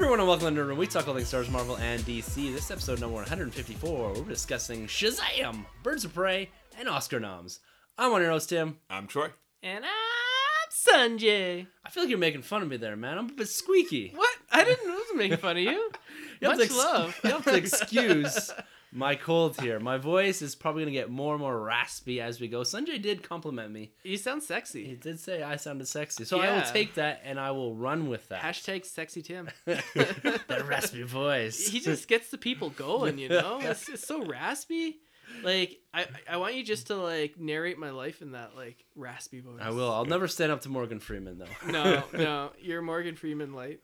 Everyone, and welcome to Nerd Room. We talk all things Star Wars, Marvel, and DC. This is episode number 154. We're discussing Shazam, Birds of Prey, and Oscar noms. I'm on your host, Tim. I'm Troy. And I'm Sunjay. I feel like you're making fun of me there, man. I'm a bit squeaky. What? I didn't I wasn't making fun of you. You have Much to ex- love. You have to excuse my cold here. My voice is probably going to get more and more raspy as we go. Sunjay did compliment me. You sound sexy. He did say I sounded sexy. So I will take that and I will run with that. Hashtag sexy Tim. that raspy voice. he just gets the people going, you know? It's, it's so raspy. Like I, I want you just to like narrate my life in that like raspy voice. I will. I'll never stand up to Morgan Freeman, though. No, no, you're Morgan Freeman light.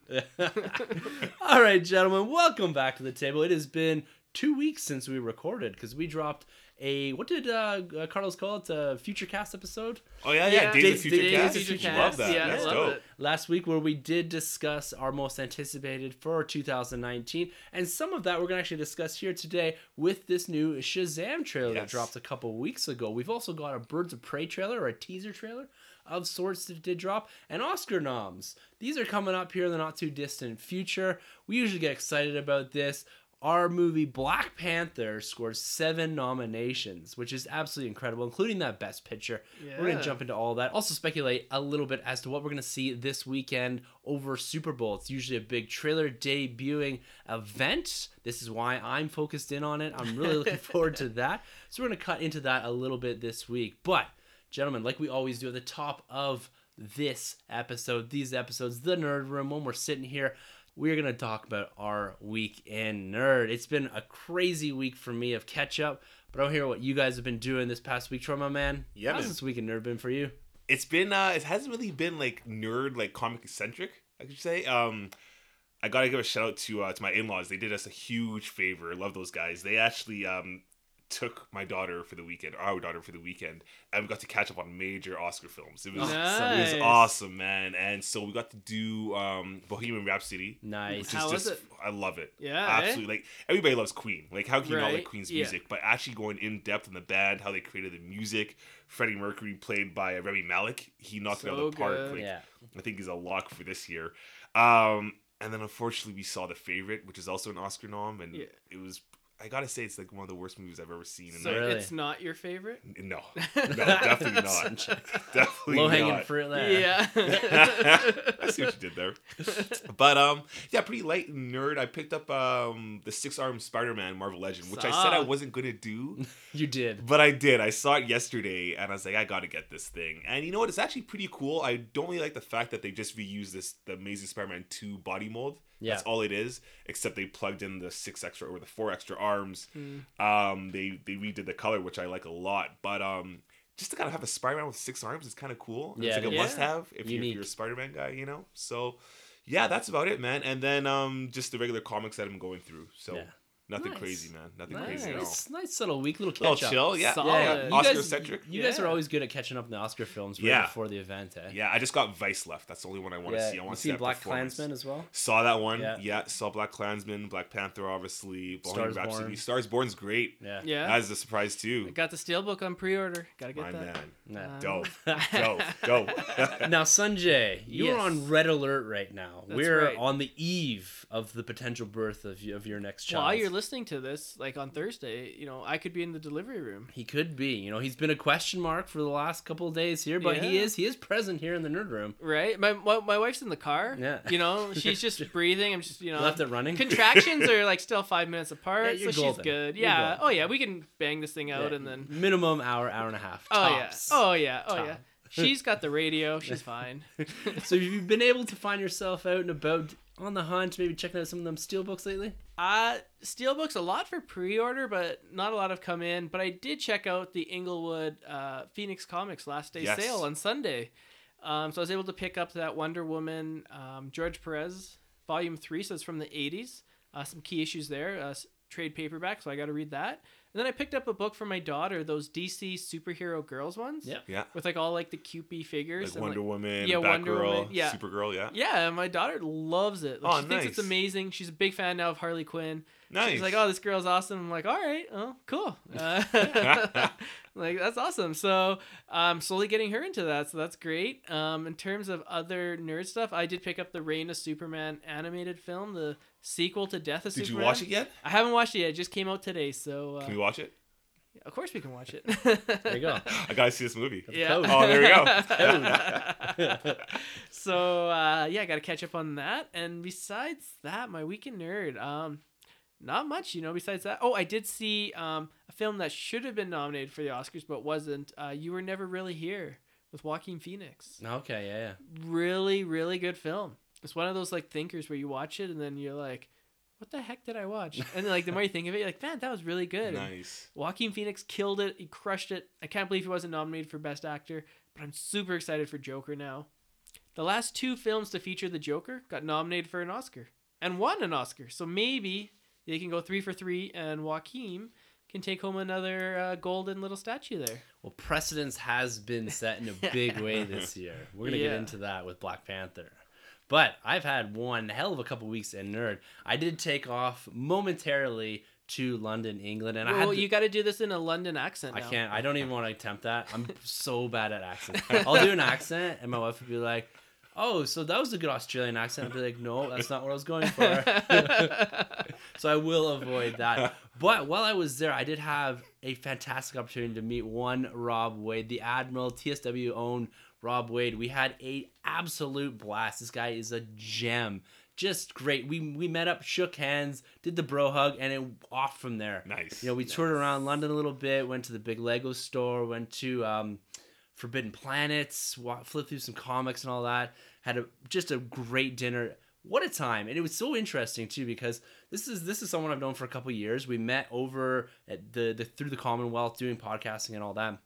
All right, gentlemen, welcome back to the table. It has been two weeks since we recorded because we dropped a what did uh, uh, Carlos call it? A future cast episode Oh yeah, yeah. Yeah, Days, Days- of Future Days of Cast. Future Love that. Yeah, That's love dope. it. last week where we did discuss our most anticipated for 2019, and some of that we're gonna actually discuss here today with this new Shazam trailer that dropped a couple weeks ago. We've also got a Birds of Prey trailer or a teaser trailer of sorts that did drop, and Oscar noms. These are coming up here in the not too distant future. We usually get excited about this. Our movie Black Panther scored seven nominations, which is absolutely incredible, including that Best Picture. We're going to jump into all that. Also, speculate a little bit as to what we're going to see this weekend over Super Bowl. It's usually a big trailer debuting event. This is why I'm focused in on it. I'm really looking forward to that. So, we're going to cut into that a little bit this week. But, gentlemen, like we always do at the top of this episode, these episodes, the Nerd Room, when we're sitting here, we're going to talk about our week in nerd. It's been a crazy week for me of catch up, but I'll hear what you guys have been doing this past week, Troy, my man. Yeah, How's man. this week in nerd been for you? It's been. uh It hasn't really been like nerd, like comic eccentric. I could say. Um, I gotta give a shout out to uh, to my in laws. They did us a huge favor. Love those guys. They actually um took my daughter for the weekend, our daughter for the weekend, and we got to catch up on major Oscar films. It was Nice. it was awesome, man. And so we got to do um Bohemian Rhapsody. Nice. How is was just, it? I love it. Yeah, eh? absolutely. Like everybody loves Queen. Like how can you not like Right, Queen's yeah. music? But actually going in depth on the band, how they created the music. Freddie Mercury played by Rami Malek. He knocked it out of the park. Like, Yeah. I think he's a lock for this year. Um, and then unfortunately we saw the favorite, which is also an Oscar nom, and Yeah. it was. I gotta say, it's like one of the worst movies I've ever seen. And So Really? it's not your favorite? no, no, definitely not. definitely not. Low hanging fruit there. Yeah. I see what you did there. But um, yeah, pretty light nerd. I picked up um the six armed Spider Man Marvel Legend, which I said I wasn't gonna do, You did. but I did. I saw it yesterday, and I was like, I gotta get this thing. And you know what? It's actually pretty cool. I don't really like the fact that they just reused this the Amazing Spider Man two body mold. Yeah. That's all it is, except they plugged in the six extra or the four extra arms. Mm. Um, they they redid the color, which I like a lot. But um, just to kind of have a Spider-Man with six arms is kind of cool. And Yeah, it's like a is. must-have if, you, you're a Spider-Man guy, you know. So, yeah, that's about it, man. And then um, just the regular comics that I'm going through. So Yeah. Nothing Nice. crazy, man. Nothing Nice, crazy at all. nice, little week, little Little catch up. chill, yeah. Solid. yeah. You You Oscar guys, centric. you guys are always good at catching up in the Oscar films right Yeah. before the event, eh? Yeah, I just got Vice left. That's the only one I want to Yeah, see. I want to see Black performance. Klansman as well? Saw that one. Yeah. Yeah. saw Black Klansman, Black Panther, obviously. Bohemian Stars Rhapsody. Born. Stars Born's great. Yeah. Yeah. That is a surprise I too. got the steelbook on pre-order. Gotta get My that. man. Nah. Uh, Dope. Dope. Dope. Now, Sunjay, you're Yes. on red alert right now. That's We're right. on the eve of the potential birth of, of your next child. Listening to this, like on Thursday, you know, I could be in the delivery room. He could be. You know, he's been a question mark for the last couple of days here, but he is he is present here in the nerd room. Right? My, my my wife's in the car. Yeah. You know, she's just breathing. I'm just, you know, Left it running. contractions are like still five minutes apart, Yeah, so golden. she's good. Yeah. Oh yeah, we can bang this thing out Yeah, and then. minimum hour, hour and a half. Oh yeah. Oh yeah. Oh yeah. She's got the radio. She's fine. so you've you been able to find yourself out and about on the hunt, maybe checking out some of them steel books lately? Uh, Steelbooks a lot for pre-order, but not a lot have come in. But I did check out the Inglewood uh, Phoenix Comics last day Yes. sale on Sunday. Um, so I was able to pick up that Wonder Woman um, George Perez volume three, so it's from the '80s. Uh, some key issues there, uh, s- trade paperback, so I got to read that. And then I picked up a book for my daughter, those DC superhero girls ones. Yep. Yeah. With like all like the cupid figures. Like and, Wonder Woman, yeah, Wonder Batgirl, Woman, yeah. Supergirl, yeah. Yeah, my daughter loves it. Like, Oh, she thinks it's amazing. She's a big fan now of Harley Quinn. Nice. She's like, "Oh, this girl's awesome." I'm like, "All right, oh, cool." Uh, like that's awesome. So I'm slowly getting her into that. So that's great. Um, in terms of other nerd stuff, I did pick up the Reign of Superman animated film, the sequel to Death of Superman. Did you watch it yet? I haven't watched it yet. It just came out today, so uh, Can we watch it? of course we can watch it. There you go. I gotta see this movie. Yeah. Code. Oh, there we go. so uh, yeah, I got to catch up on that. And besides that, my weekend nerd, um, not much, you know. Besides that, oh, I did see um, a film that should have been nominated for the Oscars but wasn't. Uh, you were never really here with Joaquin Phoenix. Okay, yeah, yeah. Really, really good film. It's one of those like thinkers where you watch it and then you're like, "What the heck did I watch?" And like the more you think of it, you're like, "Man, that was really good." And Nice. Joaquin Phoenix killed it. He crushed it. I can't believe he wasn't nominated for Best Actor, but I'm super excited for Joker now. The last two films to feature the Joker got nominated for an Oscar and won an Oscar. So maybe they can go three for three, and Joaquin can take home another uh, golden little statue there. Well, precedence has been set in a big way this year. We're gonna Yeah. get into that with Black Panther. But I've had one hell of a couple weeks in nerd. I did take off momentarily to London, England, and I well, had to- you got to do this in a London accent. I now. can't. I don't even want to attempt that. I'm so bad at accents. I'll do an accent, and my wife would be like, "Oh, so that was a good Australian accent." I'd be like, "No, that's not what I was going for." so I will avoid that. But while I was there, I did have a fantastic opportunity to meet one Rob Wade, the Admiral TSW owned Rob Wade. We had a absolute blast. This guy is a gem. Just great. We we met up, shook hands, did the bro hug, and it off from there. Nice. You know, we toured around London a little bit, went to the big Lego store, went to um, Forbidden Planets, flipped through some comics and all that. Had a just a great dinner. What a time! And it was so interesting too because this is this is someone I've known for a couple years. We met over at the, the through the Commonwealth doing podcasting and all that.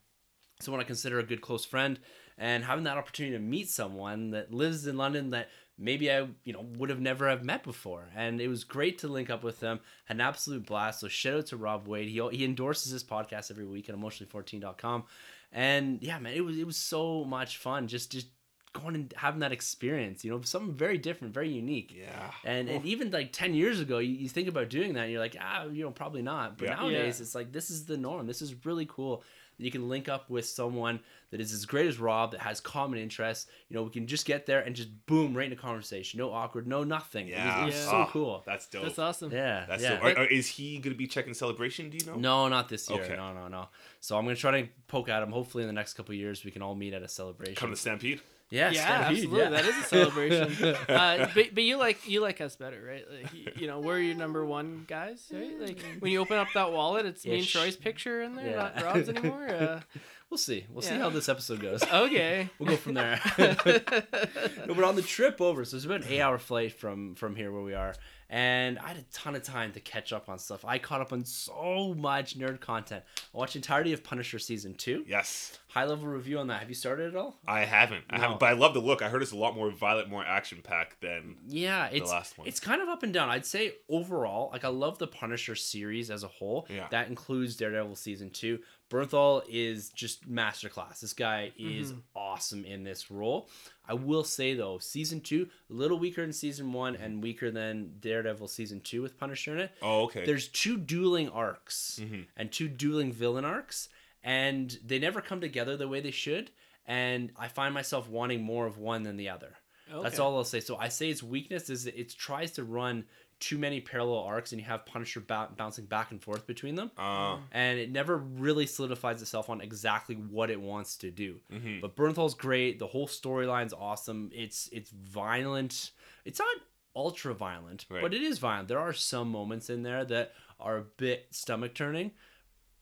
Someone I consider a good close friend, and having that opportunity to meet someone that lives in London that maybe I you know would have never have met before, and it was great to link up with them. An absolute blast. So shout out to Rob Wade. He he endorses this podcast every week at emotionally14.com, and yeah, man, it was it was so much fun. Just just going and having that experience. You know, something very different, very unique. Yeah. And, and even like 10 years ago, you, you think about doing that and you're like, ah, you know, probably not. But Yeah. nowadays, Yeah. it's like, this is the norm. This is really cool. That You can link up with someone that is as great as Rob, that has common interests. You know, we can just get there and just boom, right in into conversation. No awkward, no nothing. It was- Yeah. It was, Yeah. so Oh, cool. Ah, that's dope. That's awesome. Yeah. That's yeah. dope. Are, are- is he gonna be checking celebration? Do you know? No, not this year. Okay. No, no, no. So I'm gonna try to poke at him. Hopefully, in the next couple of years, we can all meet at a celebration. Come to Stampede. Yeah, yeah, Stampede, absolutely. yeah. That is a celebration. uh, but, but you like you like us better, right? Like you, you know, we're your number one guys, right? Like when you open up that wallet, it's me and Troy's picture in there, Yeah. not Rob's anymore. Uh, We'll see. We'll see how this episode goes. okay. We'll go from there. no, but on the trip over, so it's about an eight-hour flight from from here where we are, and I had a ton of time to catch up on stuff. I caught up on so much nerd content. I watched entirety of Punisher season two. Yes. High level review on that. Have you started at all? I haven't. I No. haven't. But I love the look. I heard it's a lot more violent, more action packed than. Yeah, it's last one. it's kind of up and down. I'd say overall, like I love the Punisher series as a whole. Yeah. That includes Daredevil season two. Bernthal is just masterclass. This guy is mm-hmm. awesome in this role. I will say though, season two a little weaker than season one and weaker than Daredevil season two with Punisher in it. Oh, okay. There's two dueling arcs Mhm. and two dueling villain arcs, and they never come together the way they should. And I find myself wanting more of one than the other. That's all I'll say. So I say its weakness is it tries to run too many parallel arcs, and you have Punisher ba- bouncing back and forth between them, Uh, and it never really solidifies itself on exactly what it wants to do. mhm. But Bernthal's great. The whole storyline's awesome. It's it's violent. It's not ultra violent, Right. but it is violent. There are some moments in there that are a bit stomach turning.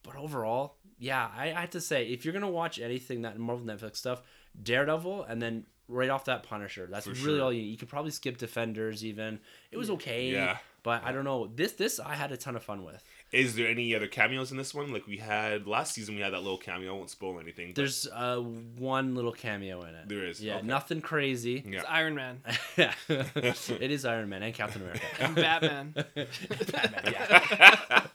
But overall, yeah, I, I have to say, if you're gonna watch anything that Marvel Netflix stuff, Daredevil, and then right off that Punisher, that's For really sure. all you. You could probably skip Defenders even. It was okay. Yeah. But I don't know. This this I had a ton of fun with. Is there any other cameos in this one? Like we had last season, we had that little cameo. I won't spoil anything. There's uh one little cameo in it. there is. Yeah, okay. nothing crazy. Yeah. It's Iron Man Yeah. it is Iron Man and Captain America. and Batman. Batman, yeah.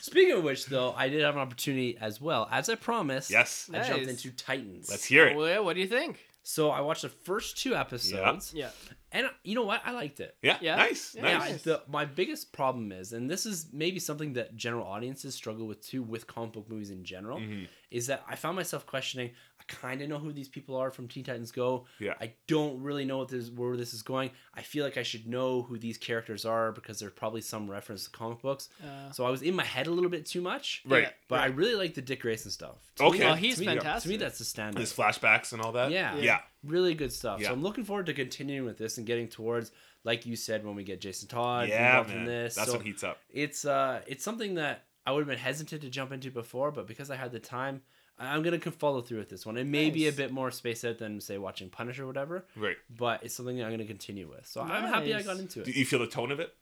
Speaking of which, though, I did have an opportunity as well, as I promised. Yes. I jumped into Titans. Let's hear it. Well, yeah, what do you think? So I watched the first two episodes, Yeah. and you know what? I liked it. Yeah. Yeah. Nice. Yeah. Nice. Yeah, the, my biggest problem is, and this is maybe something that general audiences struggle with too, with comic book movies in general, Mhm. is that I found myself questioning. I kind of know who these people are from Teen Titans Go. Yeah. I don't really know what this, where this is going. I feel like I should know who these characters are because there's probably some reference to comic books. Uh, So I was in my head a little bit too much. Right. Yeah. But I really like the Dick Grayson stuff. To Okay. me- Oh, he's to me- To me, that's the standard. His flashbacks and all that. Yeah. Yeah. Really good stuff. Yeah. So I'm looking forward to continuing with this and getting towards, like you said, when we get Jason Todd Yeah, involved man. in this. That's so what heats up. it's uh it's something that I would have been hesitant to jump into before, but because I had the time, I- I'm gonna follow through with this one. It may be a bit more spaced out than say watching Punisher or whatever, Right. but it's something that I'm gonna continue with. So I'm happy I got into it. Do you feel the tone of it?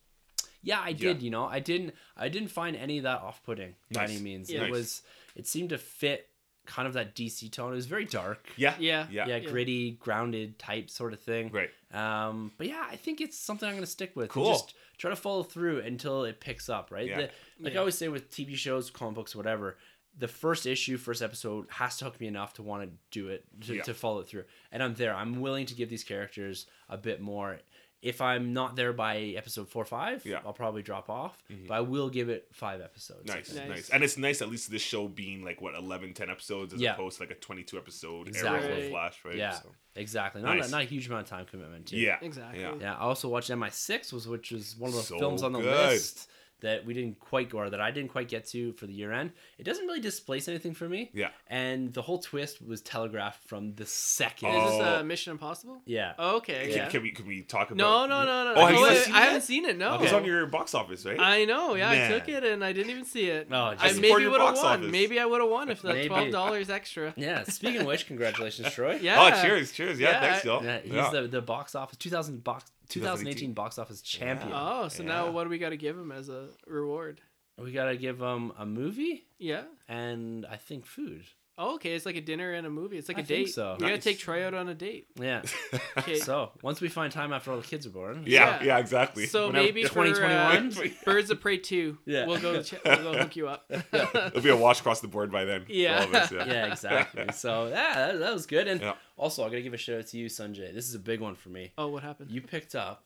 Yeah, I did. You know, I didn't. I didn't find any of that off-putting by Nice. any means. Yeah. It Nice. was. It seemed to fit kind of that DC tone. It was very dark. Yeah. Yeah. Yeah. Yeah, Yeah. gritty, grounded type sort of thing. Right. Um, but yeah, I think it's something I'm going to stick with. Cool. Just try to follow through until it picks up, right? Yeah. The- like I always say with TV shows, comic books, whatever, the first issue, first episode has to hook me enough to want to do it, to, Yeah. to follow it through. And I'm there. I'm willing to give these characters a bit more. If I'm not there by episode four or five, Yeah. Mm-hmm. I'll probably drop off. But I will give it five episodes. Nice, Nice. nice, And it's nice at least this show being like what 11, 10 episodes as Yeah. opposed to like a 22 episode Exactly. Arrow Flash, right? Yeah, So- exactly. Not, Nice. a, not a huge amount of time commitment. Too. Yeah. Exactly. Yeah. Yeah, I also watched MI6, was which was one of the So films on the good. list that we didn't quite go or that I didn't quite get to for the year end. It doesn't really displace anything for me. Yeah. And the whole twist was telegraphed from the second. Is this Oh. uh, Mission Impossible? Yeah. Okay. Can, Yeah. can we can we talk about? No, no, no, no. Oh, have no, you not wait, I haven't seen it. No. It was on your box office, right? I know. Yeah, I took it and I didn't even see it. Oh, I just support maybe would have box won. office. Maybe I would have won if that twelve dollars extra. Yeah. Speaking of which, congratulations, Troy. Yeah. Oh, cheers, cheers. Yeah, Yeah, thanks, y'all. Yeah, he's Yeah. the, the box office 2000 box 2018 2018 box office champion. Oh, so Yeah. now what do we got to give him as a reward? We gotta give him a movie Yeah. and I think food. Oh, okay. It's like a dinner and a movie. It's like I a think date. so. We gotta take Troy out on a date. Yeah. Okay. so once we find time after all the kids are born. yeah, Yeah. yeah, exactly. So Whenever- maybe 2021? uh, Birds of Prey two. Yeah. We'll go. Ch- we'll go hook you up. it'll be a wash across the board by then. Yeah. all of us, yeah. yeah, exactly. So yeah, that, that was good. And Yeah. also, I gotta give a shout out to you, Sunjay. This is a big one for me. oh, what happened? You picked up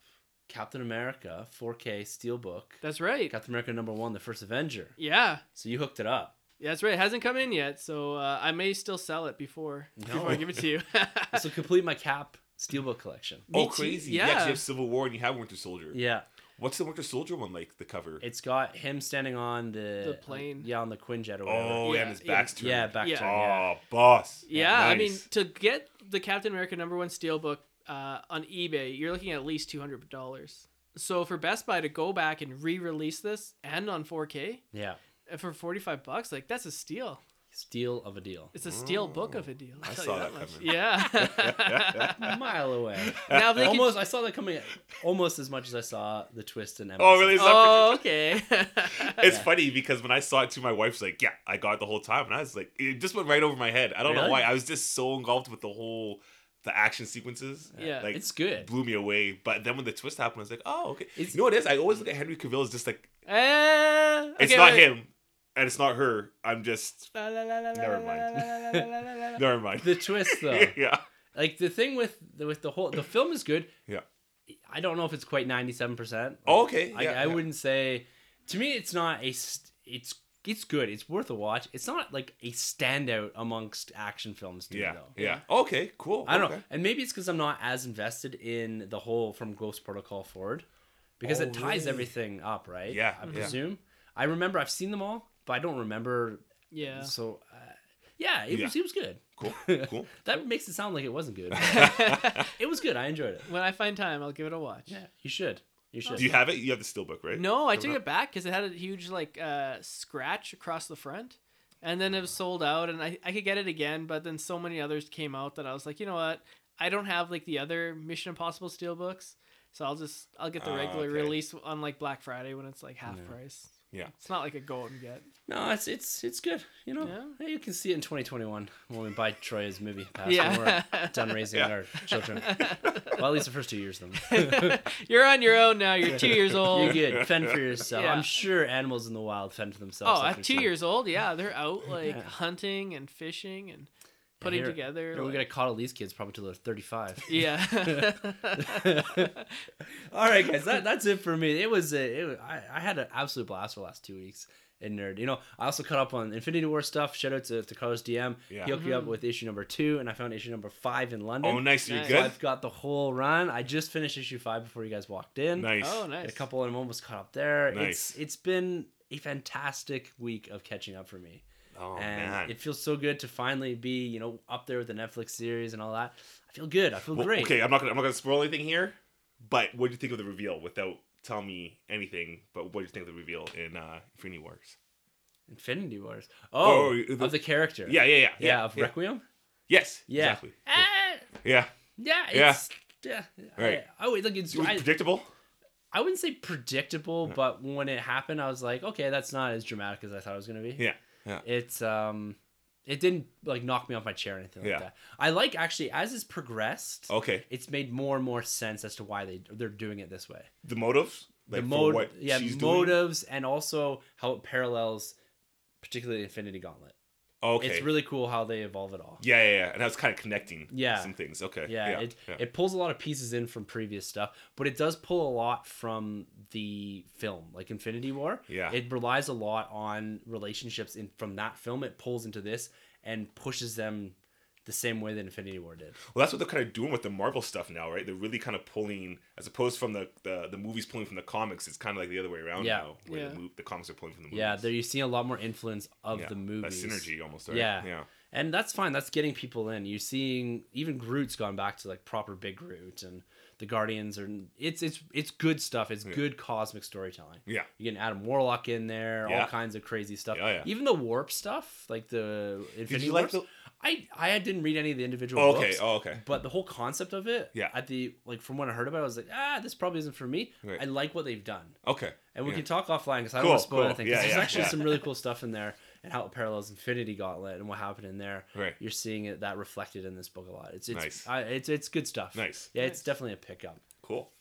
Captain America 4K Steelbook. That's right. Captain America number one, the first Avenger. Yeah. So you hooked it up. Yeah, that's right. It hasn't come in yet, so uh, I may still sell it before before I give it to you. This will complete my Cap Steelbook collection. Oh, Me too. crazy. Yeah. You have Civil War and you have Winter Soldier. Yeah, What's the Winter Soldier one like, the cover? it's got him standing on the The plane. Yeah, on the Quinjet or whatever. oh, yeah, Yeah, and his yeah. back's turned. yeah, back Yeah. turn, yeah. Oh, boss. yeah, I mean, to get the Captain America number one steelbook uh, on eBay, you're looking at at least two hundred dollars. So for Best Buy to go back and re-release this and on 4K Yeah, for forty five bucks, like that's a steal. steal of a deal. It's a steel book of a deal. I'll I saw you that coming. Yeah. A mile away. now they almost, Can... I saw that coming almost as much as I saw the twist in. Oh, really? Is Oh, okay. It's Yeah. funny because when I saw it too, my wife's like, "Yeah, I got it the whole time," and I was like, it just went right over my head. I don't know why. I was just so engulfed with the whole the action sequences. Yeah. like It's good. blew me away. But then when the twist happened, I was like, "Oh, okay." It's- you know what it is? I always look at Henry Cavill as just like Eh, it's not wait. him and it's not her. I'm just La, la, la, la, Never la. never mind. The twist though. yeah, like the thing with the, with the whole the film is good. Yeah. I don't know if it's quite ninety seven percent. Oh, okay. I, yeah, I wouldn't say. To me, it's not a. It's it's good. It's worth a watch. It's not like a standout amongst action films to Yeah, me though. yeah. Okay, cool. I don't okay. know, and maybe it's because I'm not as invested in the whole from Ghost Protocol forward, because Oh, it ties really? everything up, right? Yeah, I yeah. presume. I remember I've seen them all, but I don't remember. Yeah. So, uh, yeah, it Yeah. was it was good. Cool, cool. that makes it sound like it wasn't good. it was good. I enjoyed it. when I find time, I'll give it a watch. Yeah, you should. You should. Do you have it? You have the steelbook, right? No, I Coming took it back because it had a huge like uh, scratch across the front, and then it was sold out, and I I could get it again, but then so many others came out that I was like, you know what, I don't have like the other Mission Impossible steelbooks, So I'll just I'll get the Ah, regular okay. release on like Black Friday when it's like half Yeah. price. Yeah. It's not like a go and get. No, it's it's it's good. You know, Yeah. You can see it in 2021 when we buy Troy's movie pass. Yeah. when we're done raising Yeah. our children. well, at least the first two years of them. You're on your own now. You're two years old. You're good. Fend for yourself. Yeah. I'm sure animals in the wild fend for themselves. Oh, at two years old, yeah, they're out like hunting and fishing and putting here- together. Here we like- gotta coddle these kids probably till they're 35. yeah. All right, guys, that, that's it for me. It was, a, it was I, I had an absolute blast for the last two weeks in Nerd. You know, I also caught up on Infinity War stuff. Shout out to, to Carlos DM. Yeah. He hooked me up Mhm. with issue number two, and I found issue number five in London. Oh, nice. You're Nice. So good. I've got the whole run. I just finished issue five before you guys walked in. Nice. oh, Got nice. A couple, and I'm almost caught up there. Nice. It's it's been a fantastic week of catching up for me. Oh and man. it feels so good to finally be, you know, up there with the Netflix series and all that. I feel good. I feel Well, great. Okay, I'm not gonna I'm not gonna spoil anything here, but what do you think of the reveal without telling me anything? But what do you think of the reveal in uh, Infinity Wars? Infinity Wars. Oh, Oh, the- of the character. Yeah, yeah, yeah, Yeah, of Requiem. Yes, Yeah. exactly. Ah, Yeah, yeah, Yeah. it's, yeah. Right. I, oh, look, it's. it was I, predictable. I wouldn't say predictable, but when it happened, I was like, okay, that's not as dramatic as I thought it was gonna be. Yeah, yeah. It's um, it didn't like knock me off my chair or anything like Yeah. that. I like actually as it's progressed, Okay, it's made more and more sense as to why they they're doing it this way. the motives, the like for mode, what yeah, she's doing? motives, and also how it parallels, particularly Infinity Gauntlet. Okay, It's really cool how they evolve it all. yeah, yeah, yeah, and I was kind of connecting. Yeah. some things. Okay, Yeah, yeah, it yeah. it pulls a lot of pieces in from previous stuff, but it does pull a lot from the film, like Infinity War. Yeah. it relies a lot on relationships in from that film. It pulls into this and pushes them the same way that Infinity War did. Well, that's what they're kind of doing with the Marvel stuff now, right? They're really kind of pulling, as opposed from the the, the movies pulling from the comics. It's kind of like the other way around Yeah. now, where Yeah. the, mo- the comics are pulling from the movies. Yeah, there you see a lot more influence of Yeah, the that synergy almost. Right? Yeah. yeah, and that's fine. That's getting people in. You're seeing even Groot's gone back to like proper big Groot, and the Guardians are. It's it's it's good stuff. It's Yeah. good cosmic storytelling. yeah. You get Adam Warlock in there, Yeah. all kinds of crazy stuff. Yeah, yeah. Even the warp stuff, like the Infinity Did you like Wars. the? I I didn't read any of the individual Oh, okay. books, Oh, okay. but the whole concept of it, Yeah. At the like from what I heard about, it, I was like, ah, this probably isn't for me. Right. I like what they've done, Okay. and we Yeah. can talk offline because I don't Cool, want to spoil cool. anything. 'cause Yeah, there's yeah, actually yeah. some really cool stuff in there, and how it parallels Infinity Gauntlet and what happened in there. Right. You're seeing it that reflected in this book a lot. It's it's Nice. I, it's it's good stuff. Nice. Yeah, it's definitely a pickup. Cool. All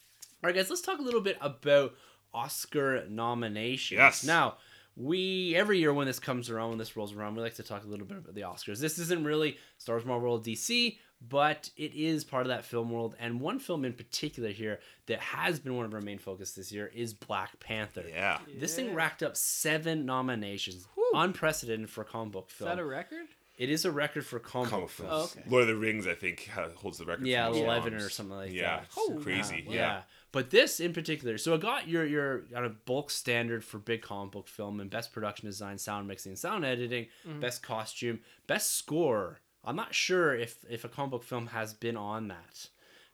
right, guys, let's talk a little bit about Oscar nominations. Yes. Now, we every year when this comes around, when this rolls around, we like to talk a little bit about the Oscars. This isn't really Star Wars, Marvel, World, DC, but it is part of that film world. And one film in particular here that has been one of our main focus this year is Black Panther. Yeah. This thing racked up seven nominations, Whew. unprecedented for a comic book film. Is that a record? it is a record for comic, Comic book films. films. Oh, okay. Lord of the Rings, I think, holds the record. Yeah, for most eleven films. or something like yeah, that. it's Oh, crazy. Yeah. Yeah. But this in particular, so it got your your kind of bulk standard for big comic book film and best production design, sound mixing, sound editing, Mhm. best costume, best score. I'm not sure if if a comic book film has been on that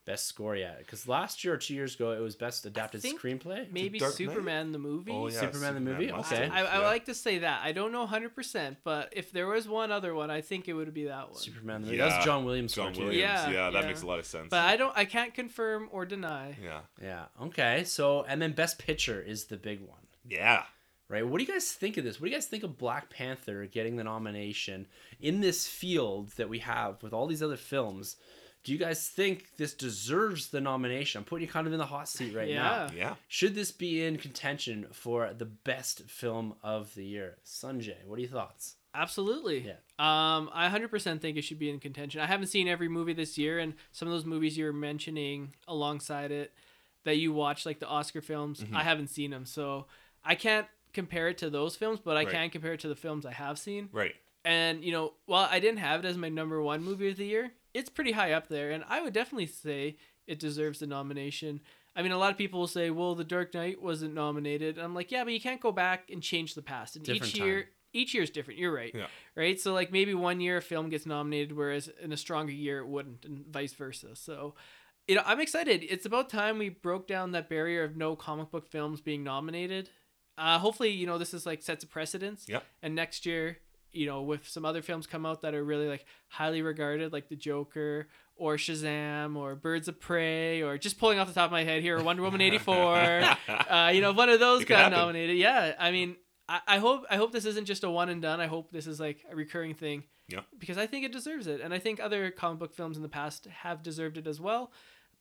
best score yet because last year or two years ago it was best adapted screenplay. Maybe Dark Knight? Superman the movie. Oh, yeah, Superman the movie? Okay. I, I yeah. like to say that. I don't know 100%, but if there was one other one, I think it would be that one. Superman the movie. Yeah. That was John Williams. John. Williams. Yeah, Yeah, that makes a lot of sense. But I don't I can't confirm or deny. yeah. Yeah. Okay. So and then best picture is the big one. Yeah. right? What do you guys think of this? What do you guys think of Black Panther getting the nomination in this field that we have with all these other films? Do you guys think this deserves the nomination? I'm putting you kind of in the hot seat right now. Yeah. Yeah. Should this be in contention for the best film of the year? Sunjay, what are your thoughts? Absolutely. Yeah. Um, I 100% think it should be in contention. I haven't seen every movie this year, and some of those movies you're mentioning alongside it that you watch, like the Oscar films, Mhm. I haven't seen them. So I can't compare it to those films, but I Right. can compare it to the films I have seen. Right. And, you know, while I didn't have it as my number one movie of the year, it's pretty high up there. And I would definitely say it deserves the nomination. I mean, a lot of people will say, well, The Dark Knight wasn't nominated. And I'm like, yeah, but you can't go back and change the past. And Different each year, time. each year is different. You're right. Yeah. Right. So, like, maybe one year a film gets nominated, whereas in a stronger year it wouldn't, and vice versa. So, you know, I'm excited. It's about time we broke down that barrier of no comic book films being nominated. Uh, hopefully, you know, this is like sets a precedence. Yeah. And next year, you know, with some other films come out that are really like highly regarded, like The Joker or Shazam or Birds of Prey or just pulling off the top of my head here, Wonder Woman eighty four. uh, you know, one of those got happen. nominated. Yeah, I mean, I, I hope I hope this isn't just a one and done. I hope this is like a recurring thing. Yeah. Because I think it deserves it, and I think other comic book films in the past have deserved it as well.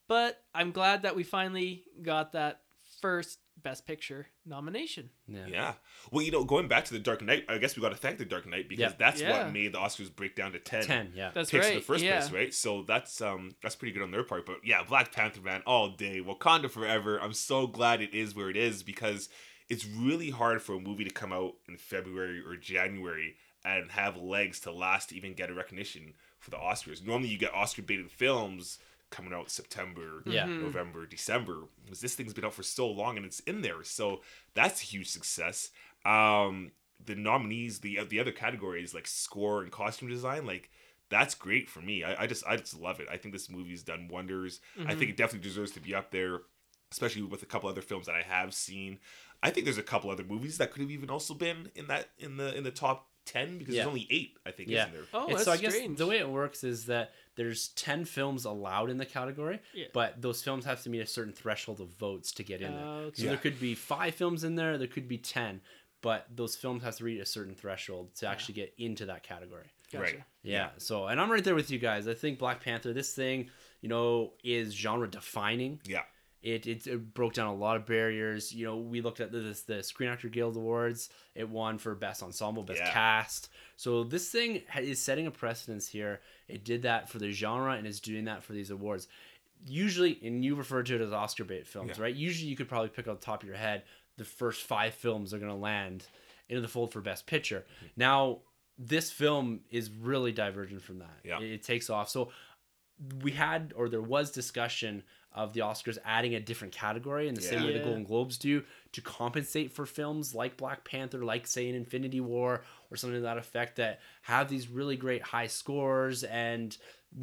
But I'm glad that we finally got that first Best Picture nomination. Yeah. Yeah. Well, you know, going back to the Dark Knight, I guess we got to thank the Dark Knight because Yeah. that's Yeah. what made the Oscars break down to 10, Ten. Yeah. That's picks right. in the first yeah. place, right? So that's um that's pretty good on their part. But yeah, Black Panther man, all day, Wakanda forever. I'm so glad it is where it is because it's really hard for a movie to come out in February or January and have legs to last to even get a recognition for the Oscars. Normally, you get Oscar baited films coming out September, Yeah. Mhm. November, December. Because this thing's been out for so long and it's in there, so that's a huge success. Um, the nominees, the the other categories like score and costume design, like that's great for me. I, I just I just love it. I think this movie's done wonders. I Mhm. think it definitely deserves to be up there, especially with a couple other films that I have seen. I think there's a couple other movies that could have even also been in that in the in the top ten because Yeah. there's only eight. I think Yeah. isn't there? Oh, It's- that's so I guess the way it works is that there's 10 films allowed in the category, Yeah. but those films have to meet a certain threshold of votes to get in there. Uh, okay. So there could be five films in there, there could be 10, but those films have to reach a certain threshold to actually get into that category. Gotcha. Right. Yeah, so and I'm right there with you guys. I think Black Panther, this thing, you know, is genre defining. Yeah. It, it it broke down a lot of barriers. You know, we looked at this the Screen Actor Guild Awards. It won for best ensemble, best Yeah. cast. So this thing is setting a precedence here. It did that for the genre and is doing that for these awards. Usually, and you refer to it as Oscar bait films, Yeah. right? Usually, you could probably pick off the top of your head the first five films are going to land into the fold for best picture. Mm-hmm. Now, this film is really divergent from that. Yeah. It, it takes off. So we had or there was discussion of the Oscars adding a different category in the same way the Golden Globes do to compensate for films like Black Panther, like say an Infinity War or something to that effect that have these really great high scores and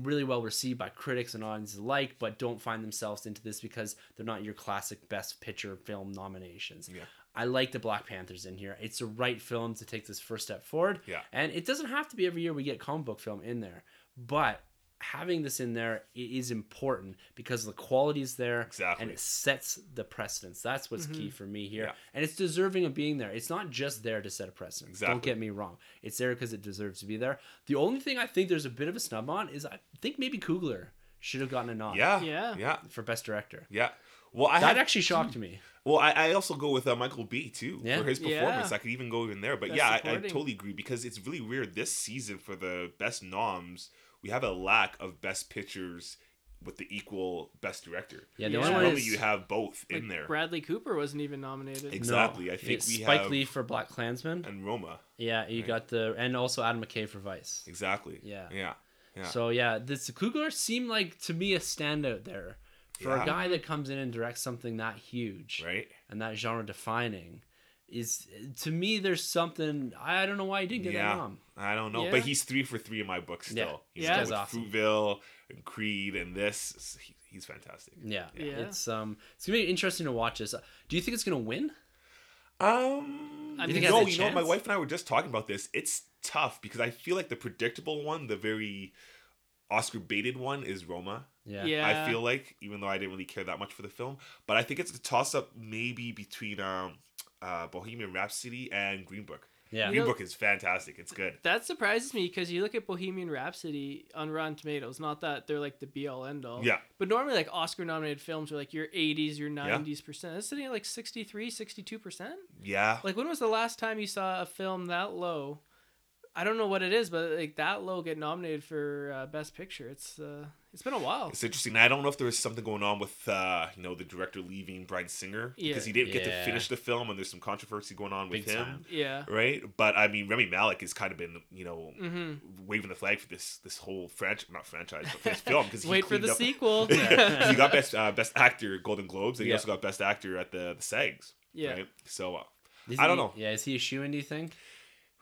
really well received by critics and audiences alike, but don't find themselves into this because they're not your classic best picture film nominations. Yeah. I like the Black Panthers in here. It's the right film to take this first step forward. Yeah. And it doesn't have to be every year we get comic book film in there, but having this in there is important because the quality is there Exactly. and it sets the precedence. That's what's key for me here. Yeah. And it's deserving of being there. It's not just there to set a precedence. Don't get me wrong. It's there because it deserves to be there. The only thing I think there's a bit of a snub on is I think maybe Coogler should have gotten a nod Yeah. Yeah. Yeah. for best director. Yeah. Well, I That have, actually shocked me. well, I, I also go with uh, Michael B too Yeah. for his Yeah. performance. I could even go even there, but Best yeah, I, I totally agree because it's really weird this season for the best noms. We have a lack of best pictures with the equal best director. Yeah, the Yeah. only one Normally is you have both Like, in there. Bradley Cooper wasn't even nominated. Ex- Exactly. I it's think we Spike have- Lee for Black Klansman. and Roma. Yeah, you Right. got the and also Adam McKay for Vice. Exactly. Yeah. Yeah. Yeah. So yeah, this Coogler seemed like to me a standout there for Yeah. a guy that comes in and directs something that huge right. and that genre defining. Is to me, there's something I don't know why he didn't get Yeah. that nom. I don't know, Yeah. but he's three for three in my book still. Yeah. He's Yeah. good with awesome. Fruitvale and Creed and this. He, he's fantastic. Yeah, Yeah. it's um, it's gonna be interesting to watch this. Do you think it's gonna win? Um, I you think it has know, you know, my wife and I were just talking about this. It's tough because I feel like the predictable one, the very Oscar baited one, is Roma. Yeah, Yeah. I feel like, even though I didn't really care that much for the film, but I think it's a toss up maybe between um, uh, Bohemian Rhapsody and Green Book. yeah. You Green know- Book is fantastic. It's good. That surprises me because you look at Bohemian Rhapsody on Rotten Tomatoes. Not that they're like the be all end all. Yeah. But normally, like Oscar nominated films are like your 80s, your 90s percent. It's sitting at like 63, 62 percent. Yeah. Like, when was the last time you saw a film that low? I don't know what it is, but like that low get nominated for uh, Best Picture. It's uh, it's been a while. It's interesting. I don't know if there was something going on with uh, you know the director leaving Bryan Singer because Yeah. he didn't get to finish the film and there's some controversy going on with him. time. Yeah. Right, but I mean Rami Malek has kind of been you know Mm-hmm. waving the flag for this this whole franchise, not franchise, but for this film because he Wait for the up- sequel. he got best uh, best actor Golden Globes, and he also got best actor at the the SAGs. Yeah. Right? So, uh, Is I don't he- know. Yeah, is he a shoe in? Do you think?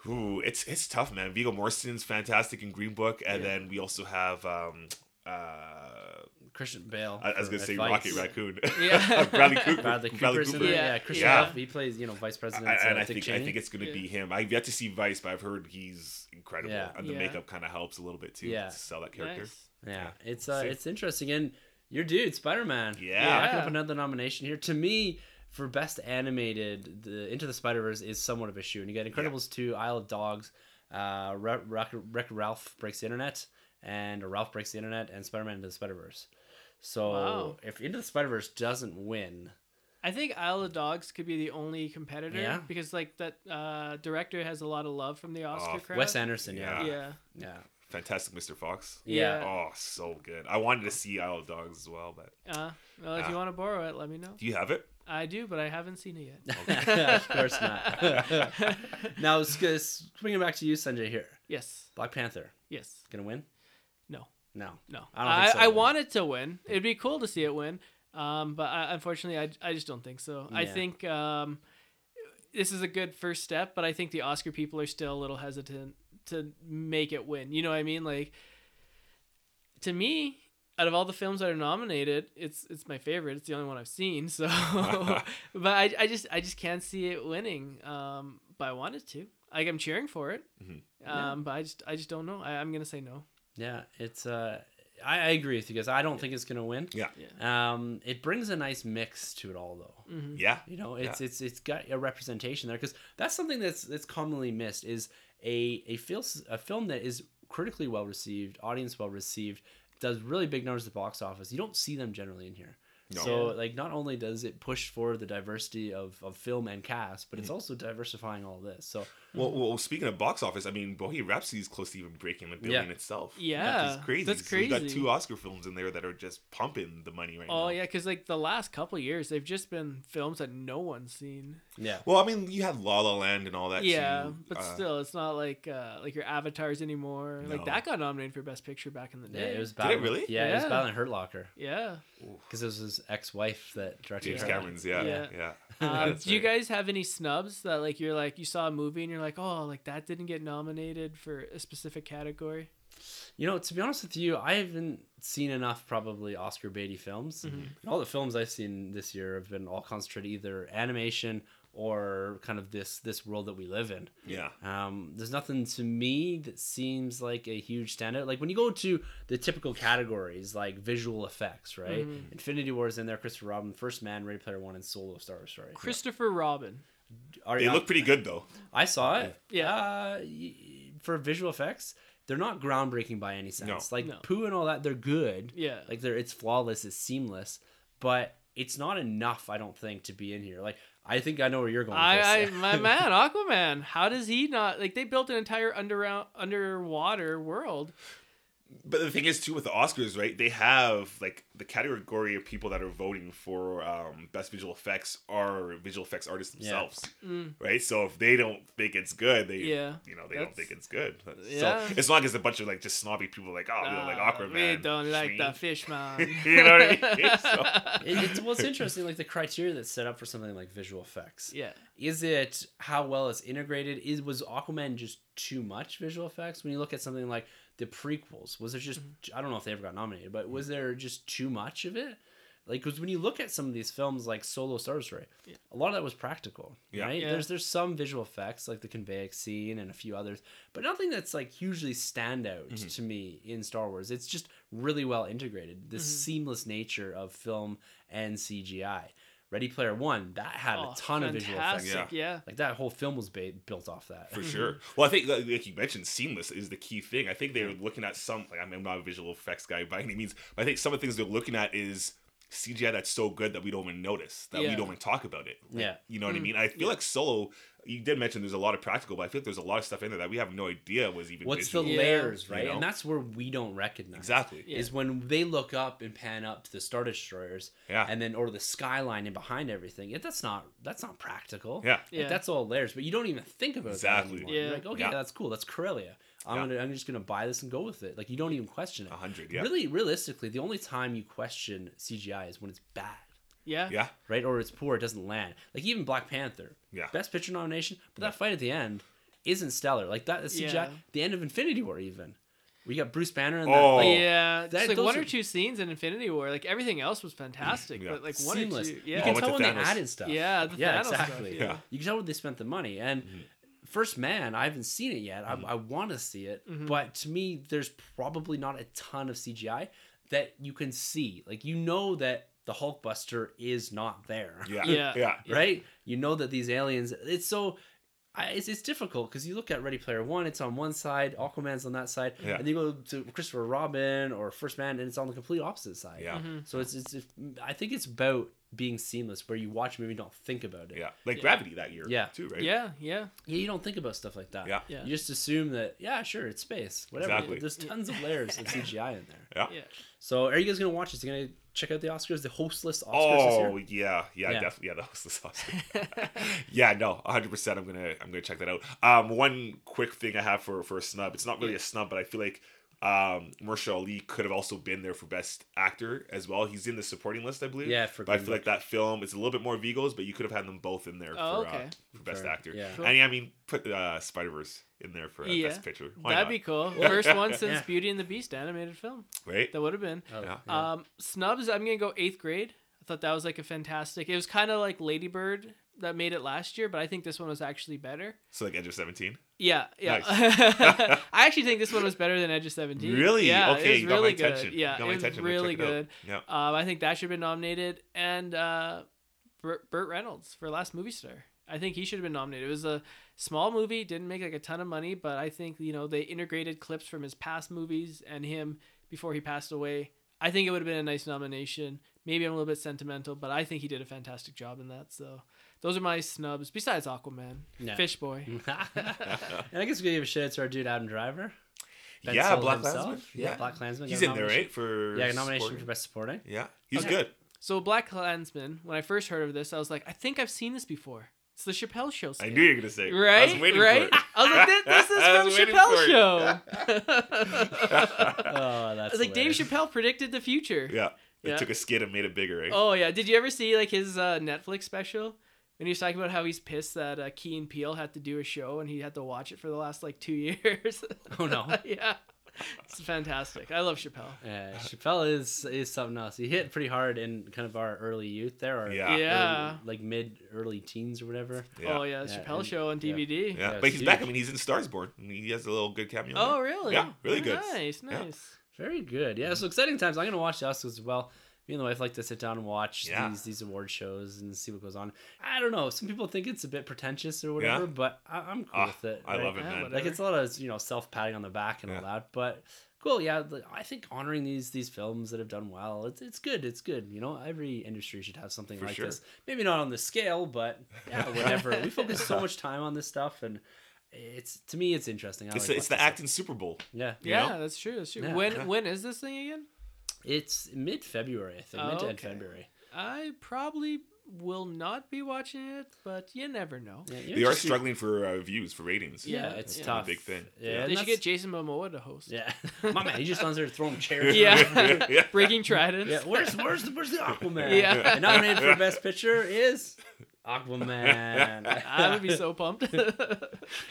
Ooh, it's it's tough, man. Viggo Mortensen's fantastic in Green Book, and Yeah. then we also have um uh Christian Bale. I, I was gonna say Vice. Rocket Raccoon. Yeah. Bradley Cooper. Bradley Bradley Cooper. Yeah, Yeah, Christian yeah. Bale. He plays, you know, Vice President. I, and uh, I Dick think Cheney. I think it's gonna Yeah. be him. I've yet to see Vice, but I've heard he's incredible, Yeah. and the Yeah. makeup kind of helps a little bit too Yeah. to sell that character. Nice. Yeah, it's uh, See. it's interesting, and your dude Spider Man. Yeah. racking up another nomination here. To me, for best animated, the Into the Spider Verse is somewhat of a shoe, and you got Incredibles two, Isle of Dogs, uh, Wreck Wreck Ralph breaks the internet, and Ralph breaks the internet, and Spider Man Into the Spider Verse. So Wow. if Into the Spider Verse doesn't win, I think Isle of Dogs could be the only competitor Yeah. because like that uh, director has a lot of love from the Oscar Oh, crowd. Wes Anderson, yeah, Yeah. Yeah. yeah, Fantastic Mr. Fox. yeah. Oh, so good. I wanted to see Isle of Dogs as well, but Uh, well, if you Ah. want to borrow it, let me know. do you have it? I do, but I haven't seen it yet. of course not. now, bringing it back to you, Sunjay. Here, yes. Black Panther Yes. gonna win? No. No. No. I don't I, so. I want it to win. It'd be cool to see it win. Um, but I, unfortunately, I, I just don't think so. I think um, this is a good first step, but I think the Oscar people are still a little hesitant to make it win. You know what I mean? Like, to me, out of all the films that are nominated, it's it's my favorite. It's the only one I've seen. So, but I, I just I just can't see it winning. Um, but I wanted to. Like I'm cheering for it. Mhm. Um, but I just I just don't know. I, I'm gonna say no. Yeah, it's uh I, I agree with you guys. I don't think it's gonna win. Yeah. Yeah. Um it brings a nice mix to it all though. hmm Yeah. You know, it's it's it's got a representation there because that's something that's that's commonly missed is a a film a film that is critically well received, audience well received, does really big numbers at the box office. You don't see them generally in here. No. So like not only does it push for the diversity of, of film and cast, but it's Mm-hmm. also diversifying all this. So Well, well, speaking of box office, I mean, Bohemian Rhapsody is close to even breaking a billion Yeah. itself. Yeah, That's crazy. that's So you got two Oscar films in there that are just pumping the money right now. Oh yeah, because like the last couple years, they've just been films that no one's seen. yeah. Well, I mean, you had La La Land and all that. yeah, too. but Uh, still, it's not like uh, like your avatars anymore. Like that got nominated for best picture back in the Yeah, day. it was Did it really? Yeah, it was Yeah. battling Hurt Locker Yeah. because it was his ex-wife that directed James Hurt Locker. Cameron's. Yeah, Yeah. yeah. Um, do you guys have any snubs that like you're like you saw a movie and you're like oh like that didn't get nominated for a specific category? You know, to be honest with you, I haven't seen enough probably Oscar baity films. Mm-hmm. All the films I've seen this year have been all concentrated either animation or kind of this this world that we live in. Yeah. Um, there's nothing to me that seems like a huge standout. Like when you go to the typical categories like visual effects, right? Mhm. Infinity War is in there, Christopher Robin, First Man, Ready Player One, and Solo Star Wars Story. Christopher Robin. Are, They look pretty good though. I saw it. Yeah. Uh, for visual effects, they're not groundbreaking by any sense. No. Like No. Pooh and all that, they're good. Yeah. Like they're it's flawless, it's seamless, but it's not enough. I don't think to be in here. Like I think I know where you're going. I, I my man Aquaman. How does he not like they built an entire under underwater world? But the thing is too with the Oscars, right? They have like the category of people that are voting for um, best visual effects are visual effects artists Yeah. themselves, Mm. right? So if they don't think it's good, they Yeah. you know they don't think it's good. Yeah. So it's not like it's a bunch of like just snobby people like oh we don't like Ah, Aquaman. We don't like the Schmee. fish man. You know what I mean? So- It- it's well, it's interesting. Like the criteria that's set up for something like visual effects. yeah. Is it how well it's integrated? Is was Aquaman just too much visual effects? When you look at something like the prequels, was there just Mm-hmm. I don't know if they ever got nominated, but was there just too much of it? Like, because when you look at some of these films, like Solo Star Story, Yeah. a lot of that was practical, Yeah. right? Yeah. There's there's some visual effects, like the conveyor scene and a few others, but nothing that's like hugely standout Mm-hmm. to me in Star Wars. It's just really well integrated. The Mhm. seamless nature of film and CGI. Ready Player One, that had Oh, a ton of visual effects. fantastic, Yeah. Like that whole film was ba- built off that. For mm-hmm. sure. Well, I think like, like you mentioned, seamless is the key thing. I think they're looking at some. Like, I mean, I'm not a visual effects guy by any means, but I think some of the things they're looking at is CGI that's so good that we don't even notice, that we don't even talk about it. Like, Yeah. you know what I Mm. mean. I feel like Solo. You did mention there's a lot of practical, but I feel like there's a lot of stuff in there that we have no idea was even. What's visual. the Yeah. layers, You right? know? And that's where we don't recognize. Exactly. Yeah. Is when they look up and pan up to the Star Destroyers, Yeah. and then or the skyline and behind everything. It, that's not that's not practical. Yeah. Like, Yeah. that's all layers, but you don't even think about it. Exactly. that. Yeah. You're like, okay, Yeah. that's cool. That's Corellia. I'm Yeah. gonna I'm just gonna buy this and go with it. Like you don't even question it. A hundred. Yeah. Really, realistically, the only time you question CGI is when it's bad. Yeah. Yeah. right? Or it's poor, it doesn't land. Like even Black Panther, Yeah. best picture nomination, but that fight at the end isn't stellar. Like that the CGI, Yeah. the end of Infinity War, even we got Bruce Banner and Oh. that. Like, Yeah, That- just like one are- or two scenes in Infinity War. Like everything else was fantastic, Yeah. but like one seamless. or two, You can with tell the when they added stuff. yeah, the yeah, Thanos stuff, exactly. yeah. Yeah. You can tell where they spent the money, and mm-hmm. First Man, I haven't seen it yet. Mhm. I, I want to see it, Mhm. but to me, there's probably not a ton of CGI that you can see. Like you know that the Hulkbuster is not there. Yeah. Yeah. Yeah. right? You know that these aliens. It's so. I, it's, it's difficult because you look at Ready Player One, it's on one side, Aquaman's on that side, Yeah. and you go to Christopher Robin or First Man, and it's on the complete opposite side. Yeah. Mhm. So it's, it's, it's I think it's about being seamless, where you watch a movie and don't think about it. Yeah. Like Yeah. Gravity that year. Yeah. Too, right? Yeah, yeah. Yeah, you don't think about stuff like that. Yeah. Yeah. You just assume that, yeah, sure, it's space. Whatever. Exactly. There's tons of layers of CGI in there. Yeah. Yeah. So are you guys gonna watch this? You gonna check out the Oscars, the hostless Oscars? Oh yeah, yeah, Yeah. definitely. Yeah, the sauce. yeah, no, hundred percent. I'm gonna I'm gonna check that out. Um, one quick thing I have for for a snub. It's not really a snub, but I feel like um Mahershala Ali could have also been there for best actor as well. He's in the supporting list, I believe. Yeah, for But I feel like that film is a little bit more Viggo's, but you could have had them both in there Oh, for, okay. uh, for best For- actor. yeah. Cool. And yeah, I mean, put uh, Spider Verse in there for uh, Yeah. best picture. Why That'd not? be cool. First one since Yeah. Beauty and the Beast animated film. right. That would have been. Oh, Yeah. Um, snubs. I'm gonna go eighth grade. I thought that was like a fantastic. It was kind of like Ladybird that made it last year, but I think this one was actually better. So like Edge of Seventeen. Yeah, yeah. Nice. I actually think this one was better than Edge of Seventeen. Really? Yeah, Okay, it was you got my really good. attention. Yeah, it was. Really check it out. good. Yeah. Um, I think that should have been nominated, and uh, Burt, Burt Reynolds for Last Movie Star. I think he should have been nominated. It was a small movie, didn't make like a ton of money, but I think you know they integrated clips from his past movies and him before he passed away. I think it would have been a nice nomination. Maybe I'm a little bit sentimental, but I think he did a fantastic job in that. So those are my snubs. Besides Aquaman, Yeah. Fish Boy. and I guess we give a shout out to our dude Adam Driver. Ben yeah, Stiller Black himself. Klansman. Yeah, Black Klansman. He's got a in there, right? For Yeah, a nomination supporting. for best supporting. Yeah, he's Okay. good. So Black Klansman. When I first heard of this, I was like, I think I've seen this before. It's the Chappelle Show. I knew you were gonna say. it. Right, I was waiting right. for it. I was like, this, this is from was Chappelle. Show. Oh, I that's was like, Dave. Chappelle predicted the future. Yeah, they Yeah. took a skit and made it bigger, right? Oh yeah. Did you ever see like his uh, Netflix special? When he was talking about how he's pissed that uh, Key and Peele had to do a show and he had to watch it for the last like two years. Oh no. yeah, it's fantastic. I love Chappelle. Yeah, Chappelle is is something else. He hit pretty hard in kind of our early youth there, or Yeah. early- Yeah. like mid early teens or whatever. yeah. Oh yeah, Yeah, Chappelle and- Show on. DVD. Yeah, Yeah, but it's he's back. I mean, he's in Stars Born. I mean, he has a little good cameo. Oh there. really? Yeah, really good. Nice, Yeah. nice. Very good. Yeah, so exciting times. I'm gonna watch the Oscars as well. Me and the wife like to sit down and watch Yeah. these these award shows and see what goes on. I don't know. Some people think it's a bit pretentious or whatever, Yeah. but I, I'm cool Ah, with it. I right? love it, man. whatever. Like it's a lot of you know self patting on the back and all that, but cool. Yeah, I think honoring these these films that have done well, it's it's good. It's good. You know, every industry should have something For like sure. this. Maybe not on the scale, but yeah, whatever. we focus so much time on this stuff, and it's to me, it's interesting. I It's, like it's the acting Super Bowl. Yeah, yeah, know? that's true. That's true. Yeah. when when is this thing again? It's mid February, I think, Oh, mid to end okay. February. I probably will not be watching it, but you never know. Yeah, They are struggling for uh, views, for ratings. Yeah, Yeah, it's yeah. tough. Big thing. Yeah, Yeah. They should get Jason Momoa to host. Yeah, my man, he just stands there throwing chairs. Yeah. yeah. Breaking Tridents. yeah. Where's where's the where's the Aquaman? Yeah. And nominated for best picture is Aquaman. I would be so pumped.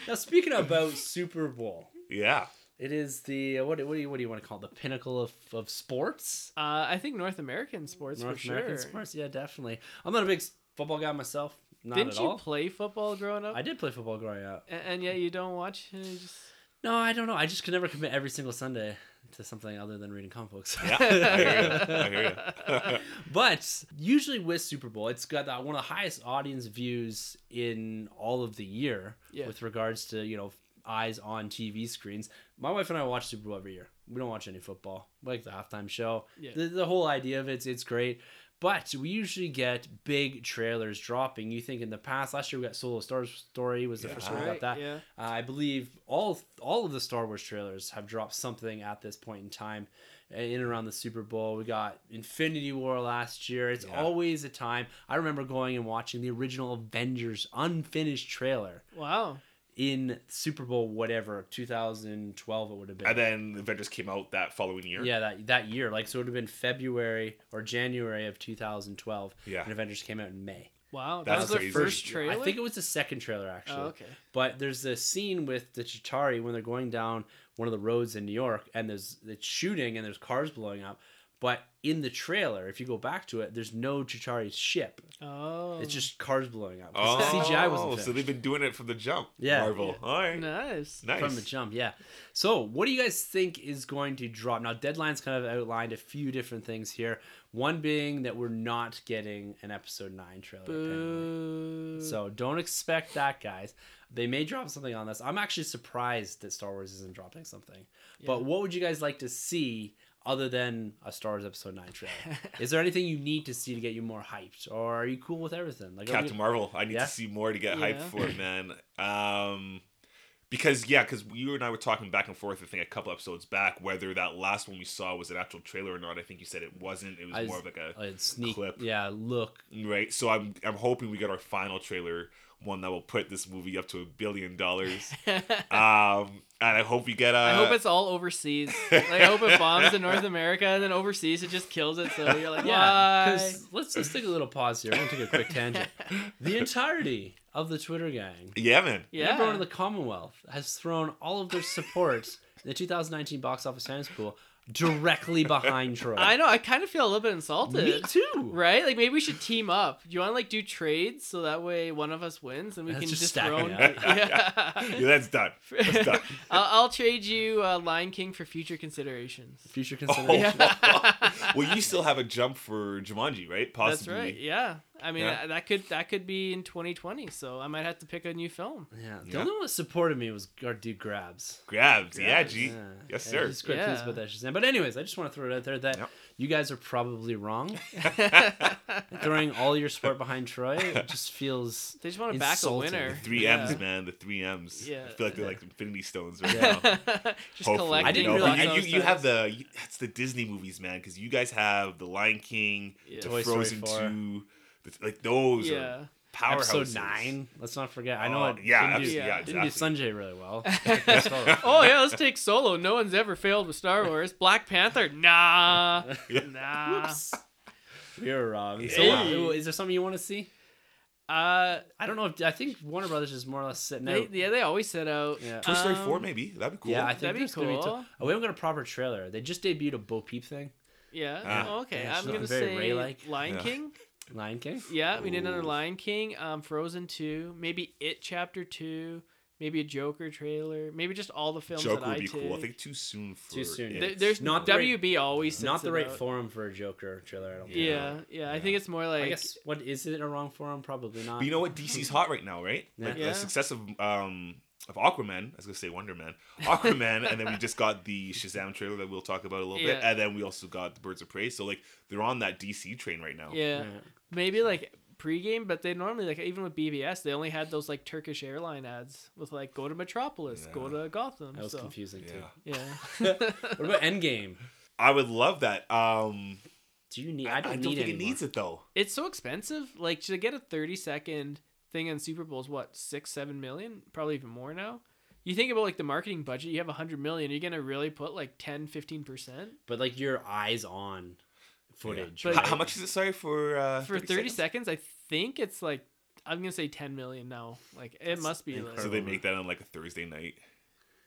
now speaking about Super Bowl, Yeah. It is the uh, what what do you what do you want to call it? the pinnacle of, of sports? uh, I think North American sports North for American sure. sports, yeah, definitely. I'm not a big football guy myself. Not Didn't at you all. play football growing up? I did play football growing up. A- and yet you don't watch. you just... No, I don't know. I just could never commit every single Sunday to something other than reading comic books. Yeah. I hear you. I hear you. but usually with Super Bowl, it's got that one of the highest audience views in all of the year Yeah. with regards to you know eyes on TV screens. My wife and I watch Super Bowl every year. We don't watch any football. We like the halftime show. Yeah. The, the whole idea of it's it's great. But we usually get big trailers dropping. You think in the past, last year we got Solo Star Story was the first one got that. yeah. Uh, I believe all all of the Star Wars trailers have dropped something at this point in time, uh, in and around the Super Bowl. We got Infinity War last year. It's Yeah. always a time. I remember going and watching the original Avengers unfinished trailer Wow. In Super Bowl whatever 2012 it would have been. and then the Avengers came out that following year. yeah, that that year, like so, it would have been February or January of 2012. Yeah. and Avengers came out in May. Wow. That That's was their crazy. first trailer. I think it was the second trailer actually. Oh, okay. But there's a scene with the Chitauri when they're going down one of the roads in New York, and there's it's shooting and there's cars blowing up. But in the trailer, if you go back to it, there's no Chitauri's ship. Oh, It's just cars blowing up. Oh, the CGI wasn't so they've been doing it from the jump. Yeah. Marvel. Yeah. All right. nice. Nice. from the jump. Yeah. So, what do you guys think is going to drop? Now, Deadline's kind of outlined a few different things here. One being that we're not getting an episode nine trailer. apparently. Boo. So don't expect that, guys. They may drop something on this. I'm actually surprised that Star Wars isn't dropping something. But what would you guys like to see other than a Star Wars Episode Nine trailer? Is there anything you need to see to get you more hyped, or are you cool with everything? Like, Captain we- Marvel. I need Yeah? to see more to get hyped for it, man. Um, because yeah, because you and I were talking back and forth. I think a couple episodes back whether that last one we saw was an actual trailer or not. I think you said it wasn't. It was I- more of like a a sneak, clip. yeah, look. right. So I'm I'm hoping we get our final trailer, one that will put this movie up to a billion dollars. um, and I hope we get. Uh, I hope it's all overseas. Like, I hope it bombs in North America and then overseas it just kills it. So you're like, Yeah, why? because let's let's take a little pause here. We're gonna take a quick tangent. The entirety of the Twitter gang, Yeah, man. Yeah. everyone in the Commonwealth, has thrown all of their support in the 2019 box office times pool directly behind Troy. I know. I kind of feel a little bit insulted. Me too. Right? Like maybe we should team up. Do you want to like do trades so that way one of us wins and we Let's can just just stack throw. it up. Yeah. Yeah, that's done. That's done. I'll, I'll trade you uh, Lion King for future considerations. Future Oh, consideration. well, you still have a jump for Jumanji, right? That's Possibly. right. Yeah. I mean Yeah. uh, that could that could be in 2020. So I might have to pick a new film. Yeah, the Yeah. only one that supported me was our dude Grabs. Grabs. Yeah, Grabs, G. Yeah. Yes, sir. He's quite Yeah. pleased about that Shazam. But anyways, I just want to throw it out there that Yep. you guys are probably wrong. Throwing all your support behind Troy it just feels They just want to back a Insulting. winner. Three Yeah. M's, man. The three M's. Yeah. I feel like they're like Infinity Stones right now. just Hopefully, collecting. I didn't you know, realize and you, you have things. the that's the Disney movies, man, because you guys have the Lion King, Yeah. the Toy Frozen 4. two, the, like those Yeah. are powerhouses. episode nine. Let's not forget. I know it yeah, didn't do, abso- yeah, didn't do. Sunjay really well. oh yeah, let's take Solo. No one's ever failed with Star Wars. Black Panther, nah, nah. Oops. We were wrong. So, uh, is there something you want to see? Uh, I don't know. If, I think Warner Brothers is more or less sitting they, out. yeah, they always set out. Yeah. Toy Story four, Um, maybe that'd be cool. Yeah, I think That'd be there's gonna be. cool. To- oh, we haven't got a proper trailer. They just debuted a Bo Peep thing. Yeah. Ah. oh, okay. Yeah, I'm gonna say Ray-like. Lion Yeah. King. Lion King. Yeah, we need another Lion King. Um, Frozen two, maybe It Chapter two, maybe a Joker trailer, maybe just all the films Joker that I would be cool. I think too soon for Too soon. it. There- there's Not not the right- WB always It's sets not the it right out. forum for a Joker trailer. I don't think. Yeah, yeah, I think it's more like I guess what is it a wrong forum? Probably not. But you know what? DC's hot right now, right? Yeah. Like Yeah. the success of um of Aquaman. I was gonna say Wonder Man, Aquaman, and then we just got the Shazam trailer that we'll talk about a little bit, Yeah. and then we also got the Birds of Prey. So like they're on that DC train right now. yeah, Yeah. Maybe like pregame, but they normally like even with BvS, they only had those like Turkish airline ads with like go to Metropolis, go to Gotham. That was so. confusing too. Yeah. Yeah. What about Endgame? I would love that. Um, Do you need? I I don't, don't, need think it anymore. needs it though. it's so expensive. Like to get a thirty second thing on Super Bowl is what six, seven million, probably even more now. You think about like the marketing budget, you have a hundred million. Are gonna really put like 10 15 percent But like your eyes on footage. But- How, right? how much is it? Sorry for uh, for thirty seconds? I think it's like I'm gonna say ten million now. Like it That's must be. Like. So they make that on like a Thursday night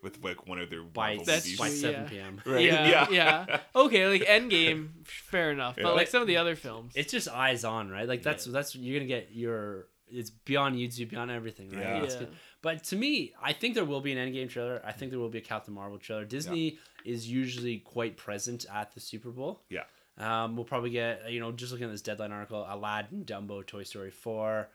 with like one of their by Marvel That's movies. by seven yeah. p.m. Right? Yeah, yeah. Okay, like Endgame, fair enough. Yeah. But like some of the other films, It's just eyes on, right? Like that's that's you're gonna get your. It's beyond YouTube, beyond everything, right? Yeah. Yeah. But to me, I think there will be an Endgame trailer. I think there will be a Captain Marvel trailer. Disney is usually quite present at the Super Bowl. Yeah. Um, we'll probably get you know just looking at this deadline article, Aladdin, Dumbo, Toy Story four.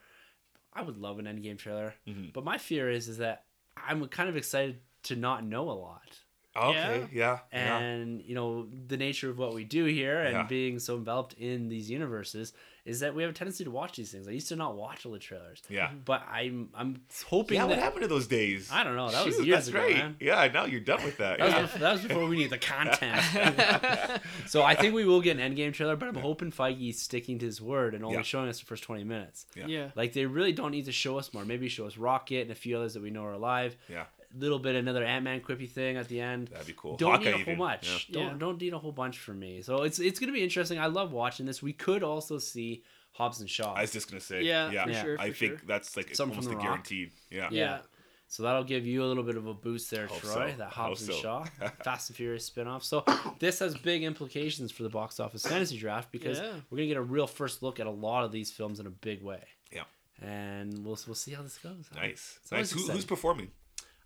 I would love an Endgame trailer, Mhm. but my fear is is that I'm kind of excited to not know a lot. Okay, yeah, yeah. and you know the nature of what we do here and Yeah. being so enveloped in these universes is that we have a tendency to watch these things i used to not watch all the trailers yeah. Mm-hmm. but i'm i'm hoping Yeah, that what happened to those days? i don't know that was years that's ago right. man Yeah, now you're done with that. that, yeah. was before, that was before we need the content so i think we will get an endgame trailer but i'm hoping feige's sticking to his word and only Yeah. showing us the first 20 minutes Yeah. yeah. like they really don't need to show us more maybe show us rocket and a few others that we know are alive Yeah. Little bit another ant-man quippy thing at the end That'd be cool. don't Hawkeye need a whole even, much. yeah. Don't Yeah. don't need a whole bunch for me. So it's it's gonna be interesting. I love watching this. We could also see Hobbs and Shaw. I was just gonna say. Yeah, yeah. for Yeah. sure. I for think sure. that's like Something almost from a The Rock. guaranteed. Yeah. yeah. So that'll give you a little bit of a boost there, Hope Troy. so. That Hope Hobbs and so. Shaw, Fast and Furious spinoff. So this has big implications for the box office fantasy draft because Yeah. we're gonna get a real first look at a lot of these films in a big way. Yeah. And we'll we'll see how this goes. Nice. It's Nice. Who, who's performing?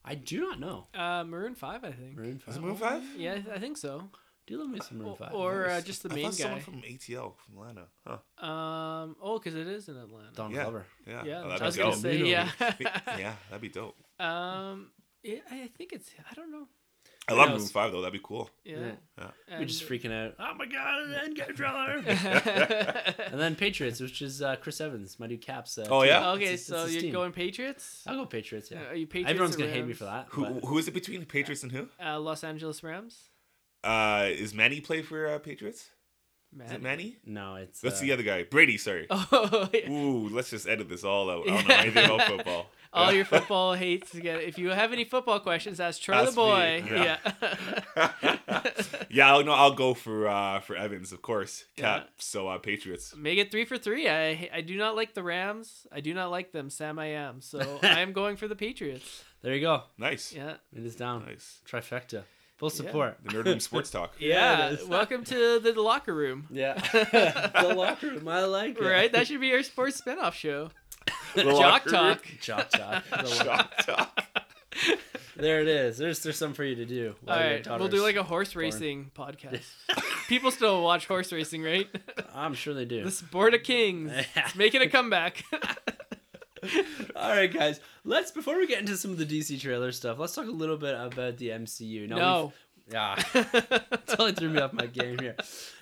I do not know. Uh, Maroon Five, I think. Maroon Is Five. it Maroon Five? Yeah, I- I think so. Do love me some Maroon Five. or uh, Nice. just the I main thought someone from ATL from Atlanta. Huh. Um. Oh, because it is in Atlanta. Don Yeah. Glover. Yeah. Yeah, Oh, I that'd was be gonna dope. say yeah. yeah, that'd be dope. um. It, I think it's. I don't know. I love knows? Maroon Five though. That'd be cool. Yeah. We're just freaking out. Oh my god, an endgame trailer. okay, and then Patriots, which is uh, Chris Evans, my new Caps. Uh, Oh, team. yeah? It's- it's so his you're team. going Patriots? I'll go Patriots. Yeah. Are you Patriots? Everyone's or gonna hate me for that. Who but- who is it between the Patriots and who? Uh, Los Angeles Rams. Uh, is Manny play for uh, Patriots? Is it Manny? Manny? No, it's. That's uh, the other guy. Brady. Sorry. Oh, yeah. Ooh, let's just edit this all out. I don't know anything about football. All your football hates again. If you have any football questions, ask Troy Ask the boy. me, yeah. Yeah. yeah, I'll, no, I'll go for uh for Evans, of course. Yeah. Cap. So uh, Patriots. Make it three for three. I I do not like the Rams. I do not like them. Sam, I am. So I am going for the Patriots. There you go. Nice. Yeah. It is down. Nice. Trifecta. Full Yeah. support. The Nerd Room Sports Talk. Yeah, Yeah. Welcome to the locker room. Yeah. the locker room. I like it. Right? That should be our sports spinoff show. The Jock locker talk. Jock talk. The Jock Talk. there it is. There's there's something for you to do. All while your right, we'll do like a horse racing podcast. People still watch horse racing, right? I'm sure they do. the sport of kings. It's making a comeback. All right, guys. Let's before we get into some of the DC trailer stuff, let's talk a little bit about the MCU. Now, no. Yeah, totally threw me off my game here.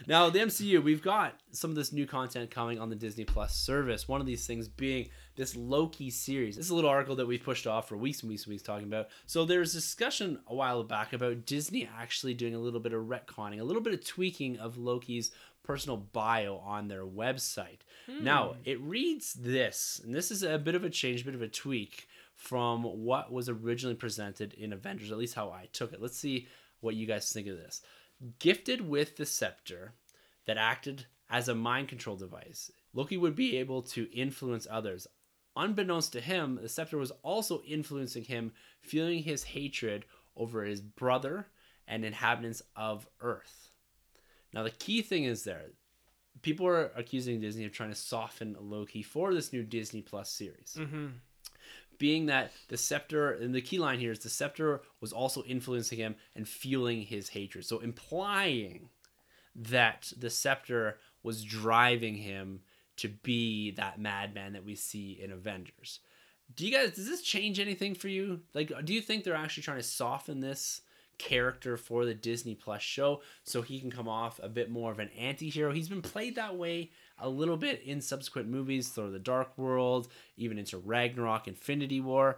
Now, the MCU, we've got some of this new content coming on the Disney Plus service. One of these things being this Loki series. This is a little article that we've pushed off for weeks and weeks and weeks talking about. So there was discussion a while back about Disney actually doing a little bit of retconning, a little bit of tweaking of Loki's personal bio on their website. Now, hmm. it reads this, and this is a bit of a change, a bit of a tweak from what was originally presented in Avengers, at least how I took it. Let's see what you guys think of this. Gifted with the scepter that acted as a mind control device, Loki would be able to influence others. Unbeknownst to him, the scepter was also influencing him, feeling his hatred over his brother and inhabitants of Earth. Now, the key thing is there. People are accusing Disney of trying to soften Loki for this new Disney Plus series. Hmm being that the scepter and the key line here is the scepter was also influencing him and fueling his hatred. So implying that the scepter was driving him to be that madman that we see in avengers. Do you guys does this change anything for you? Like do you think they're actually trying to soften this character for the disney plus show so he can come off a bit more of an anti-hero? He's been played that way a little bit in subsequent movies thor the dark world even into ragnarok infinity war.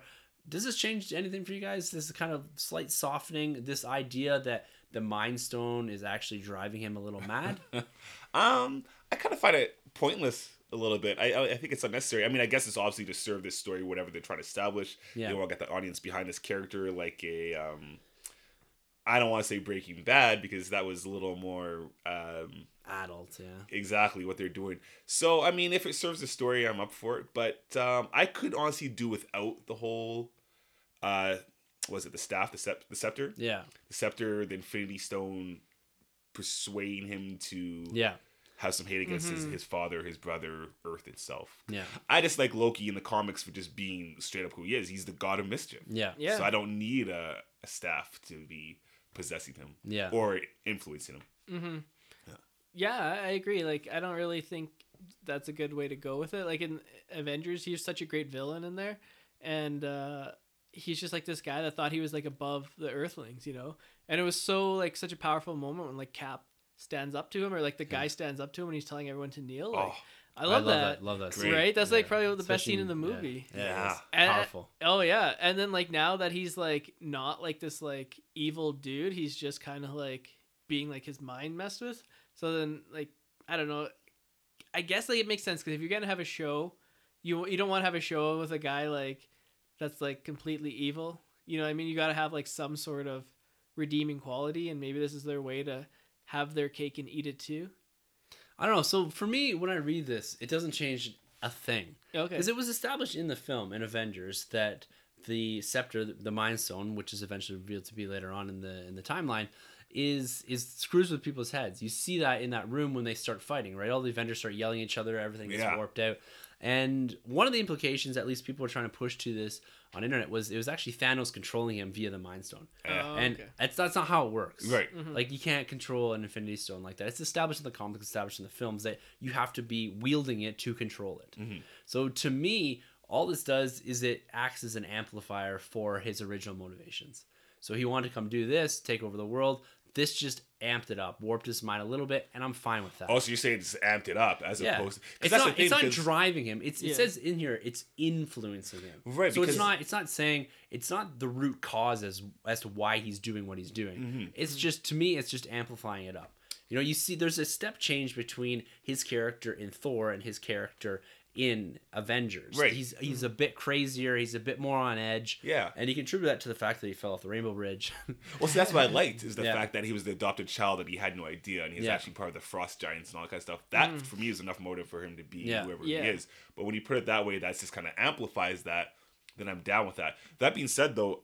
Does this change anything for you guys? This is kind of slight softening this idea that the mind stone is actually driving him a little mad? Um, I kind of find it pointless a little bit. I I think it's unnecessary. I mean, I guess it's obviously to serve this story, whatever they're trying to establish. Yeah. They want to get the audience behind this character, like a um. I don't want to say Breaking Bad because that was a little more um, adult yeah exactly what they're doing. So I mean, if it serves the story, I'm up for it. But um, I could honestly do without the whole. Uh, was it the staff, the sep- the scepter, yeah the scepter, the Infinity Stone, persuading him to yeah have some hate against his, Mhm. his father, his brother, Earth itself. yeah I just like Loki in the comics for just being straight up who he is. He's the god of mischief. yeah Yeah. So I don't need a, a staff to be possessing him yeah or influencing him. hmm Yeah. Yeah, I agree. Like, I don't really think that's a good way to go with it. Like in Avengers, he's such a great villain in there, and uh, he's just like this guy that thought he was like above the Earthlings, you know. And it was so like such a powerful moment when like Cap stands up to him, or like the guy hmm. stands up to him when he's telling everyone to kneel. Like, Oh, I love, that. love that scene. Right? That's like probably the best scene in the movie. Yeah, Yeah. it's And- powerful. Oh yeah, and then like now that he's like not like this like evil dude, he's just kind of like being like his mind messed with. So then like I don't know, I guess like it makes sense because if you're gonna have a show, you you don't want to have a show with a guy like that's like completely evil. You know, what I mean, you got to have like some sort of redeeming quality, and maybe this is their way to have their cake and eat it too. I don't know. So for me, when I read this, it doesn't change a thing Okay. because it was established in the film in Avengers that the scepter, the Mind Stone, which is eventually revealed to be later on in the in the timeline, is is screws with people's heads. You see that in that room when they start fighting, right? All the Avengers start yelling at each other, everything gets Yeah. warped out. And one of the implications, at least people were trying to push to this on internet, was it was actually Thanos controlling him via the Mind Stone. Yeah. Oh, and okay. that's that's not how it works. Right. Like you can't control an Infinity Stone like that. It's established in the comics, established in the films that you have to be wielding it to control it. Mhm. So to me, all this does is it acts as an amplifier for his original motivations. So he wanted to come do this, take over the world. This just amped it up, warped his mind a little bit, and I'm fine with that. Also, you say it's amped it up as yeah, opposed. 'cause it's that's not. the thing, it's not 'cause- driving him. It's it says in here it's influencing him. Right, So it's not. It's not saying it's not the root cause as as to why he's doing what he's doing. Mm-hmm. It's just to me, it's just amplifying it up. You know, you see, there's a step change between his character in Thor and his character in Avengers. Right. He's he's mm-hmm. a bit crazier. He's a bit more on edge. Yeah. And you contribute that to the fact that he fell off the Rainbow Bridge. Well, see, that's what I liked is the Yeah. fact that he was the adopted child that he had no idea, and he's Yeah. actually part of the Frost Giants and all that kind of stuff. That mm. for me is enough motive for him to be Yeah. whoever Yeah. he is. But when you put it that way, that just kind of amplifies that. Then I'm down with that. That being said, though,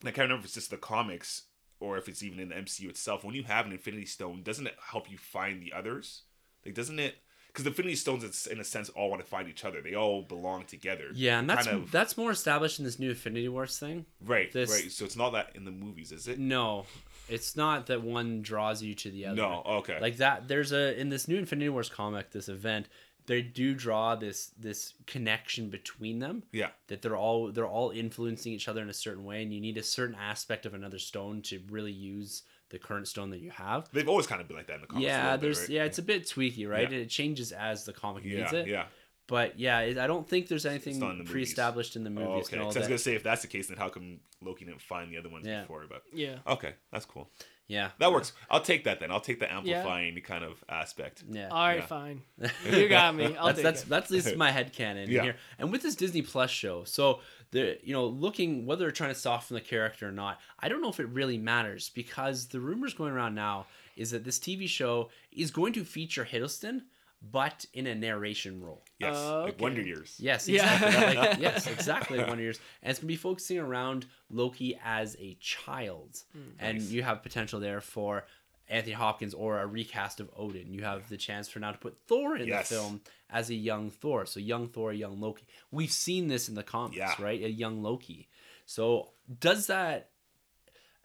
and I can't remember if it's just the comics or if it's even in the MCU itself. When you have an Infinity Stone, doesn't it help you find the others? Like, doesn't it? Because the Infinity Stones, in a sense, all want to find each other. They all belong together. yeah, and that's Kind of- that's more established in this new Infinity Wars thing. right, this- right. So it's not that in the movies, is it? No, it's not that one draws you to the other. No. Okay. like that there's a in this new infinity wars comic this event they do draw this this connection between them yeah. that they're all they're all influencing each other in a certain way and you need a certain aspect of another stone to really use the current stone that you have They've always kind of been like that in the comics. yeah little bit, there's right? yeah it's a bit tweaky right Yeah. it changes as the comic needs yeah, it yeah. but yeah it, i don't think there's anything in the pre-established in the oh, movies Oh, okay. and all 'Cause I was gonna say if that's the case, then how come Loki didn't find the other ones Yeah. before? But Yeah. okay, that's cool. yeah That works. I'll take that then. I'll take the amplifying kind of aspect. yeah All right, Yeah. fine. You got me. I'll that's take that's it. that's at least my head canon Yeah. here. And with this Disney Plus show, so the you know looking whether they're trying to soften the character or not, I don't know if it really matters because the rumors going around now is that this TV show is going to feature Hiddleston, but in a narration role. Yes, Oh, like okay. Wonder Years. Yes, Yeah. exactly. like, yes, exactly. One of yours, and it's gonna be focusing around Loki as a child, hmm. and Nice. you have potential there for Anthony Hopkins or a recast of Odin. You have the chance for now to put Thor in Yes. the film as a young Thor. So young Thor, young Loki. We've seen this in the comics, Yeah. right? A young Loki. So does that?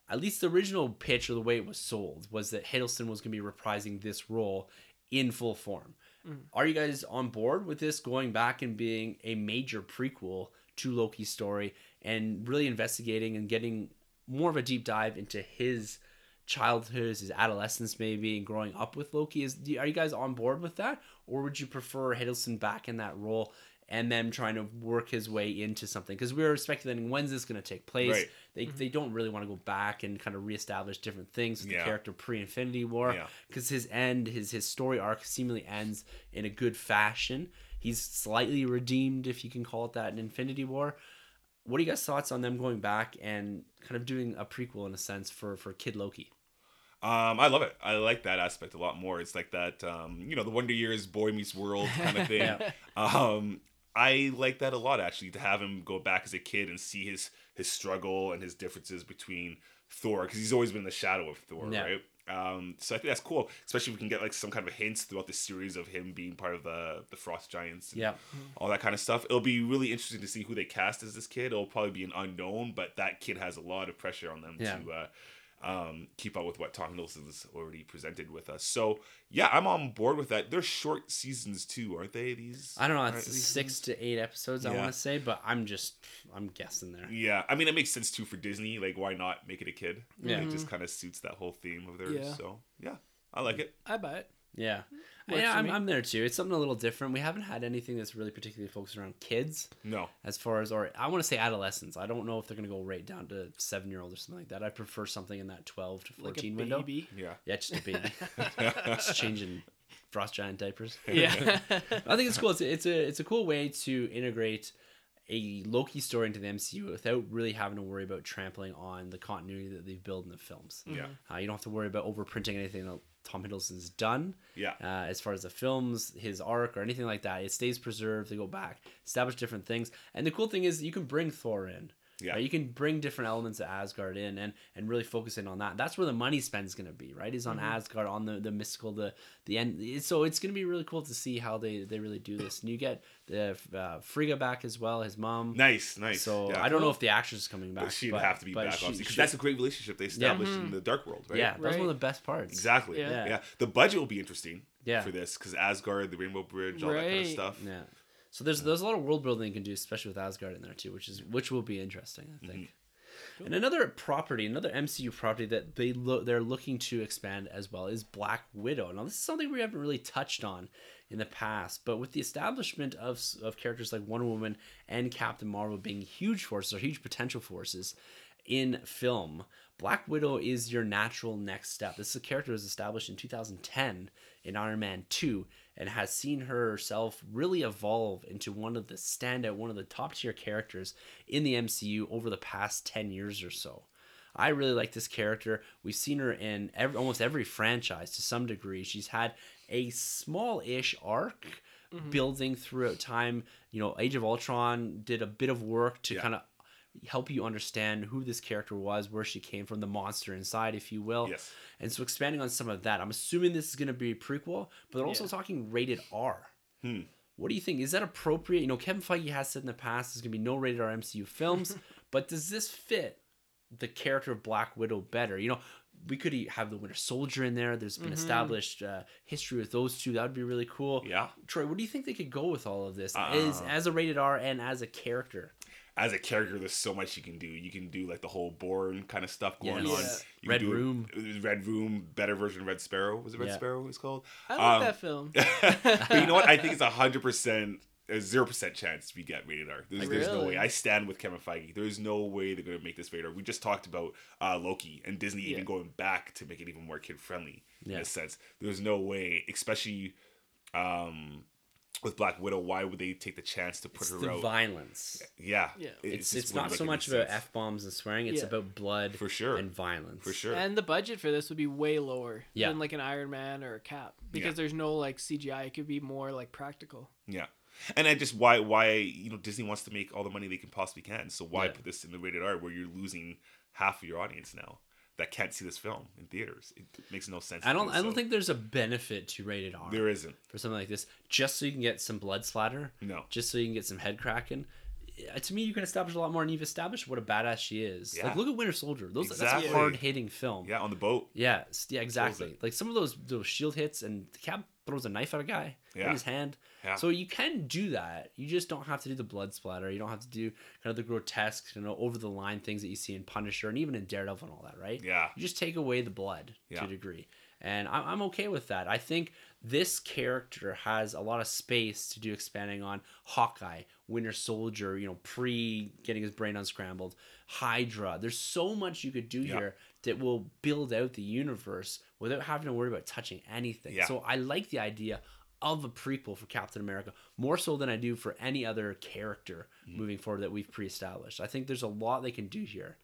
At least the original pitch or the way it was sold was that Hiddleston was going to be reprising this role in full form. Mm. Are you guys on board with this going back and being a major prequel to Loki's story and really investigating and getting more of a deep dive into his childhood, his adolescence, maybe, and growing up with Loki? Is are you guys on board with that, or would you prefer Hiddleston back in that role and them trying to work his way into something? Because we were speculating when's this going to take place. Right. They, mm-hmm. they don't really want to go back and kind of reestablish different things with Yeah. the character pre Infinity War Yeah. because his end, his his story arc seemingly ends in a good fashion. He's slightly redeemed, if you can call it that, in Infinity War. What are you guys' thoughts on them going back and kind of doing a prequel in a sense for for Kid Loki? Um, I love it. I like that aspect a lot more. It's like that, um, you know, the Wonder Years, Boy Meets World kind of thing. Yeah. Um, I like that a lot actually to have him go back as a kid and see his his struggle and his differences between Thor because he's always been the shadow of Thor, Yeah. right? Um, so I think that's cool, especially if we can get like some kind of hints throughout the series of him being part of the the Frost Giants, and Yeah, all that kind of stuff. It'll be really interesting to see who they cast as this kid. It'll probably be an unknown, but that kid has a lot of pressure on them Yeah. to uh, um, keep up with what Tom Hiddleston's already presented with us. So yeah, I'm on board with that. They're short seasons too, aren't they? These I don't know. It's these six to eight episodes. I want to say, but I'm just I'm guessing there. Yeah, I mean it makes sense too for Disney. Like, why not make it a kid? Yeah. it just kind of suits that whole theme of theirs. Yeah. So yeah, I like it. I buy it. Yeah, Works yeah, I'm. I'm there too. It's something a little different. We haven't had anything that's really particularly focused around kids. No, as far as or I want to say adolescents. I don't know if they're going to go right down to seven year old or something like that. I prefer something in that twelve to Like a fourteen window. baby. yeah, Yeah, just a baby, just changing frost giant diapers. Yeah. I think it's cool. It's a, it's a it's a cool way to integrate a Loki story into the MCU without really having to worry about trampling on the continuity that they've built in the films. yeah, Uh, you don't have to worry about overprinting anything that Tom Hiddleston's done yeah. uh, as far as the films, his arc, or anything like that. It stays preserved. They go back, establish different things, and the cool thing is you can bring Thor in. Yeah. Right? You can bring different elements of Asgard in and and really focus in on that. That's where the money spend is going to be, right? Is on Mhm. Asgard, on the the mystical, the the end. So it's going to be really cool to see how they they really do this. And you get the uh, Frigga back as well, his mom. Nice, nice. So yeah. I don't know if the actress is coming back. But she'd but- have to be back, she- obviously, because that's a great relationship they established Mhm. in the Dark World, right? yeah, that was one of the best parts. Exactly. Yeah. Yeah. Yeah. The budget will be interesting Yeah. for this because Asgard, the Rainbow Bridge, all that kind of stuff. Yeah. So there's there's a lot of world building you can do, especially with Asgard in there too, which is which will be interesting, I think. Mm-hmm. Cool. And another property, another MCU property that they look they're looking to expand as well is Black Widow. Now this is something we haven't really touched on in the past, but with the establishment of of characters like Wonder Woman and Captain Marvel being huge forces or huge potential forces in film, Black Widow is your natural next step. This is a character that was established in 2010 in Iron Man 2 and has seen herself really evolve into one of the standout, one of the top tier characters in the MCU over the past 10 years or so. I really like this character. We've seen her in every, almost every franchise to some degree. She's had a small ish arc mm-hmm. building throughout time. You know, Age of Ultron did a bit of work to Yeah. kind of help you understand who this character was, where she came from, the monster inside, if you will. Yes. And so expanding on some of that, I'm assuming this is going to be a prequel, but they're also Yeah. talking rated R. Hmm. What do you think? Is that appropriate? You know, Kevin Feige has said in the past there's going to be no rated R MCU films, but does this fit the character of Black Widow better? You know, we could e- have the Winter Soldier in there. There's been Mhm. established uh, history with those two. That would be really cool. Yeah. Troy, what do you think they could go with all of this Uh, as, as a rated R and as a character? As a character, there's so much you can do. You can do like the whole Bourne kind of stuff going Yes. on. Yeah. You can Red do a- Room. Red Room, better version of Red Sparrow. Was it Red Yeah. Sparrow? It's called. I like Um, that film. but you know what? I think it's a hundred percent, a zero percent chance we get rated R. There's, there's no way. I stand with Kevin Feige. There's no way they're gonna make this rated R. We just talked about uh, Loki and Disney even going back to make it even more kid friendly in a sense. There's no way, especially um, with Black Widow. Why would they take the chance to put It's her the out? violence. yeah, Yeah. It- it It's, it's wouldn't so much about f bombs and swearing. It's Yeah. about blood for sure, and violence. for sure. And the budget for this would be way lower Yeah. than like an Iron Man or a Cap because Yeah. there's no like CGI. It could be more like practical. Yeah. And I just why why you know Disney wants to make all the money they can possibly can. So why Yeah. put this in the rated R where you're losing half of your audience now that can't see this film in theaters? It makes no sense. I don't. do I don't so. think there's a benefit to rated R there isn't. for something like this. Just so you can get some blood splatter, No. just so you can get some head cracking. Uh, To me, you can establish a lot more, and you've established what a badass she is. Yeah. Like, look at Winter Soldier. Those that's a hard hitting film. Yeah, on the boat. Yeah, yeah, exactly. Like some of those those shield hits, and the Cap throws a knife at a guy in his hand. Yeah. So you can do that. You just don't have to do the blood splatter. You don't have to do kind of the grotesque, you know, over the line things that you see in Punisher and even in Daredevil and all that, right? Yeah. You just take away the blood to a degree. And I'm, I'm okay with that. I think this character has a lot of space to do expanding on Hawkeye, Winter Soldier, you know, pre getting his brain unscrambled, Hydra. There's so much you could do Yeah. here that will build out the universe without having to worry about touching anything. Yeah. So I like the idea of a prequel for Captain America more so than I do for any other character Mm-hmm. moving forward that we've pre-established. I think there's a lot they can do here.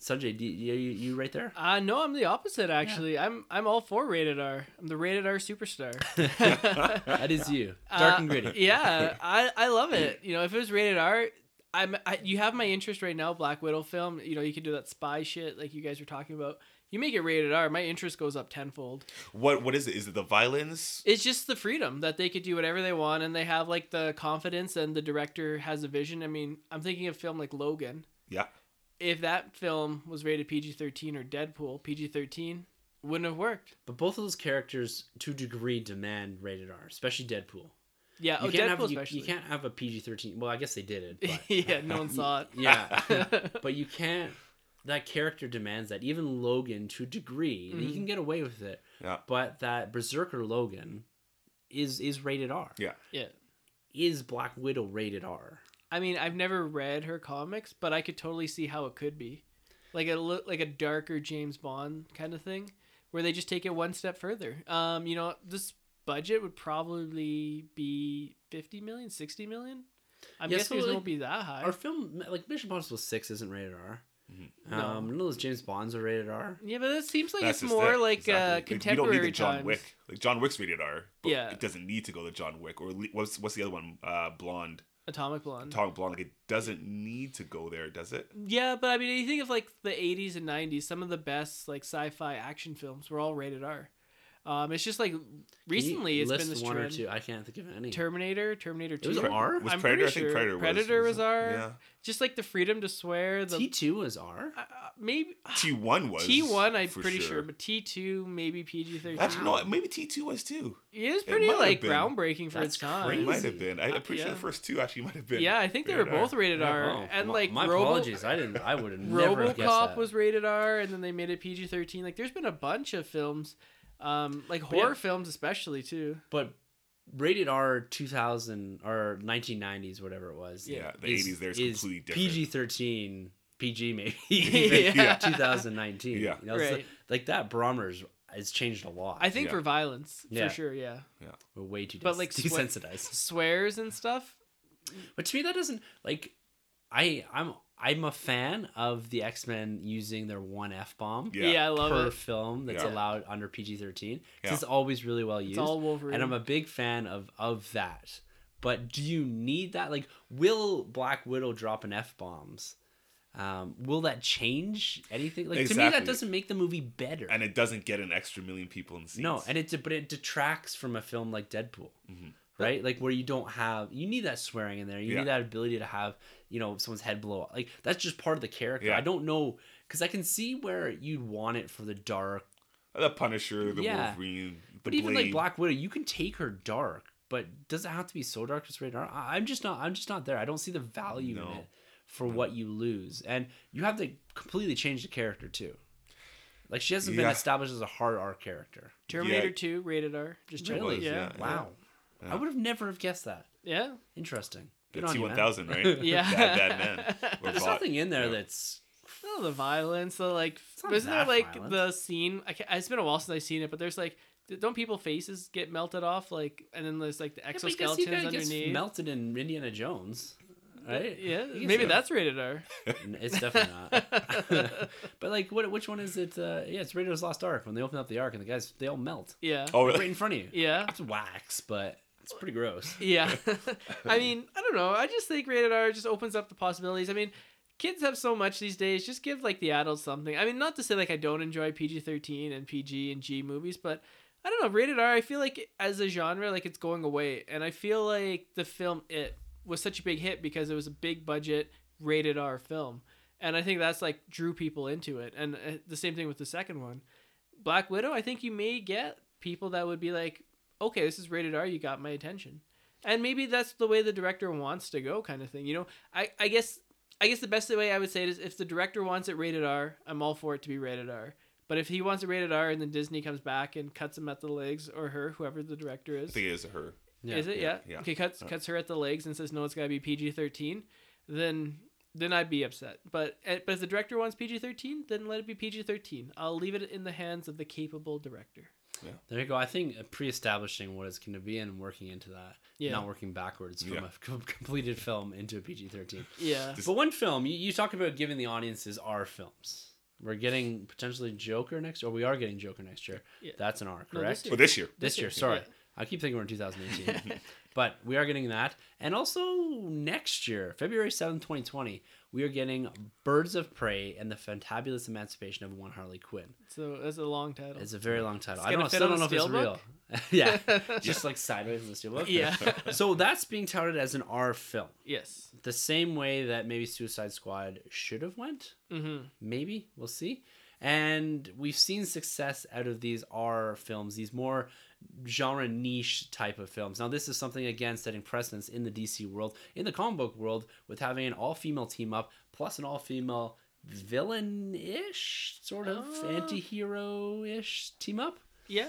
Sunjay, do you, you, you right there? Uh no, I'm the opposite actually. I'm I'm all for rated R. I'm the rated R superstar. that is you. Dark Uh, and gritty. Yeah, I I love it. You know, if it was rated R, I'm I, you have my interest right now. Black Widow film. You know, you can do that spy shit like you guys were talking about. You make it rated R, my interest goes up tenfold. What what is it? Is it the violence? It's just the freedom that they could do whatever they want, and they have like the confidence, and the director has a vision. I mean, I'm thinking of film like Logan. Yeah. If that film was rated PG-13 or Deadpool PG-13, wouldn't have worked. But both of those characters, to a degree, demand rated R, especially Deadpool. Yeah, You oh, can't Deadpool have you, especially. you can't have a PG thirteen. Well, I guess they did it. But, yeah, no one saw it. yeah, but you can't. That character demands that. Even Logan, to a degree, he Mhm. can get away with it. Yeah. But that Berserker Logan is is rated R. Yeah. yeah. Is Black Widow rated R? I mean, I've never read her comics, but I could totally see how it could be, like a li- like a darker James Bond kind of thing, where they just take it one step further. Um, you know, this budget would probably be 50 million, 60 million. I'm Yeah, guessing so, it like, won't be that high. Our film, like Mission Impossible Six, isn't rated R. Mhm. No. Um, none of those James Bonds are rated R. yeah, but it seems like That's it's more it. like Exactly. uh, Like, contemporary You don't need the John times. Wick. Like John Wick's rated R. But Yeah. It doesn't need to go to John Wick or le- what's what's the other one? Uh, Blonde. Atomic Blonde. Atomic Blonde. Like it doesn't need to go there, does it? yeah, but I mean, you think of like the '80s and '90s, some of the best like sci-fi action films were all rated R. Um, it's just like recently it's list been this one trend. or two. I can't think of any. Terminator, Terminator Two. was R? Was I'm Predator? I pretty think sure Predator was. Predator was it? R. Yeah. Just like the freedom to swear. The T two was R. uh, uh, maybe T one was. T one. I'm pretty sure. but T two maybe PG thirteen. Actually, no. Maybe T two was too. It is It pretty might have like groundbreaking for That's its time. It might have been. I, I'm pretty sure Yeah. the first two actually might have been. Yeah, I think they were both rated R. Oh, and my, like my Robo- apologies. I didn't. I would have never have guessed RoboCop was rated R, and then they made it PG thirteen. Like, there's been a bunch of films, um, like But yeah. horror films especially too. but rated R 2000 or 1990s, whatever it was. Yeah, the 80s there is completely different. PG 13, PG maybe. Yeah. 2019. Yeah. You know, Right. like, like that barometer's has changed a lot. I think Yeah. for violence, Yeah. for sure, yeah. We're way too But, des- like, swe- desensitized. Swears and stuff. But to me, that doesn't like. I I'm I'm a fan of the X Men using their one f bomb Yeah, Yeah. I love per it. film that's Yeah. allowed under PG thirteen. Yeah. It's always really well used, It's all Wolverine. and I'm a big fan of of that. But do you need that? Like, will Black Widow drop an f bombs? Um, will that change anything? Like to me, that doesn't make the movie better. and it doesn't get an extra million people in the seats. No, and it but it detracts from a film like Deadpool, Mhm. right? Like where you don't have you need that swearing in there. You Yeah. need that ability to have you know someone's head blow up. Like that's just part of the character. Yeah. I don't know because I can see where you'd want it for the dark, the Punisher, the Yeah. Wolverine, the but even like Black Widow, you can take her dark. But does it have to be so dark to rated R? I- I'm just not. I'm just not there. I don't see the value in it for what you lose, and you have to completely change the character too. Like she hasn't been established as a hard R character. Terminator Yeah. Two rated R. Just check. Really? yeah. yeah. Wow. Yeah. I would have never have guessed that. Yeah. Interesting. The Good on T you, one man. thousand, right? Yeah. Bad, bad man. There's bot. nothing in there Yeah. that's Oh, the violence, the like. not Wasn't there like violent. the scene? I ca it's been a while since I've seen it, but there's like, don't people faces get melted off? Like, and then there's like the Yeah, but I guess exoskeletons he kinda underneath. melted in Indiana Jones, right? Yeah, maybe melted. that's rated R. It's definitely not. but like, what? Which one is it? Uh, yeah, it's Raiders Lost Ark. When they open up the Ark and the guys they all melt Yeah. Oh, really? right in front of you. Yeah. It's wax, but it's pretty gross. Yeah. I mean, I don't know. I just think rated R just opens up the possibilities. I mean, kids have so much these days. Just give like the adults something. I mean, not to say like I don't enjoy PG 13 and PG and G movies, but I don't know. Rated R, I feel like as a genre, like it's going away. And I feel like the film It was such a big hit because it was a big budget rated R film. And I think that's like drew people into it. And uh, the same thing with the second one. Black Widow, I think you may get people that would be like, okay, this is rated R, you got my attention. And maybe that's the way the director wants to go, kind of thing. You know, I, I guess I guess the best way I would say it is if the director wants it rated R, I'm all for it to be rated R. But if he wants it rated R and then Disney comes back and cuts him at the legs, or her, whoever the director I is, think it is her. Yeah. is it? yeah, Yeah. yeah. Okay, cuts cuts her at the legs and says no, it's got to be PG thirteen. Then then I'd be upset. But eh, but if the director wants PG thirteen, then let it be PG thirteen. I'll leave it in the hands of the capable director. There you go. I think pre-establishing what it's going to be and working into that, Yeah. not working backwards from Yeah. a com- completed film into a PG-13. Yeah. Just- But one film you, you talk about giving the audiences our films. We're getting potentially Joker next, or we are getting Joker next year. Yeah. That's an R, No, correct? this oh, Well, this year. this This year, year, sorry. yeah. I keep thinking we're in 2018. but we are getting that. And also next year, February 7th, 2020, we are getting Birds of Prey and the Fantabulous Emancipation of One Harley Quinn. So that's a long title. It's a very long title. It's I don't, still don't know if it's real. yeah, just like sideways in the steelbook. yeah. So that's being touted as an R film. yes. The same way that maybe Suicide Squad should have went. Mm-hmm. maybe we'll see and we've seen success out of these r films these more genre niche type of films. Now this is something again setting precedence in the dc world in the comic book world with having an all-female team up plus an all-female villain-ish sort of Uh. anti-hero-ish team up. Yeah.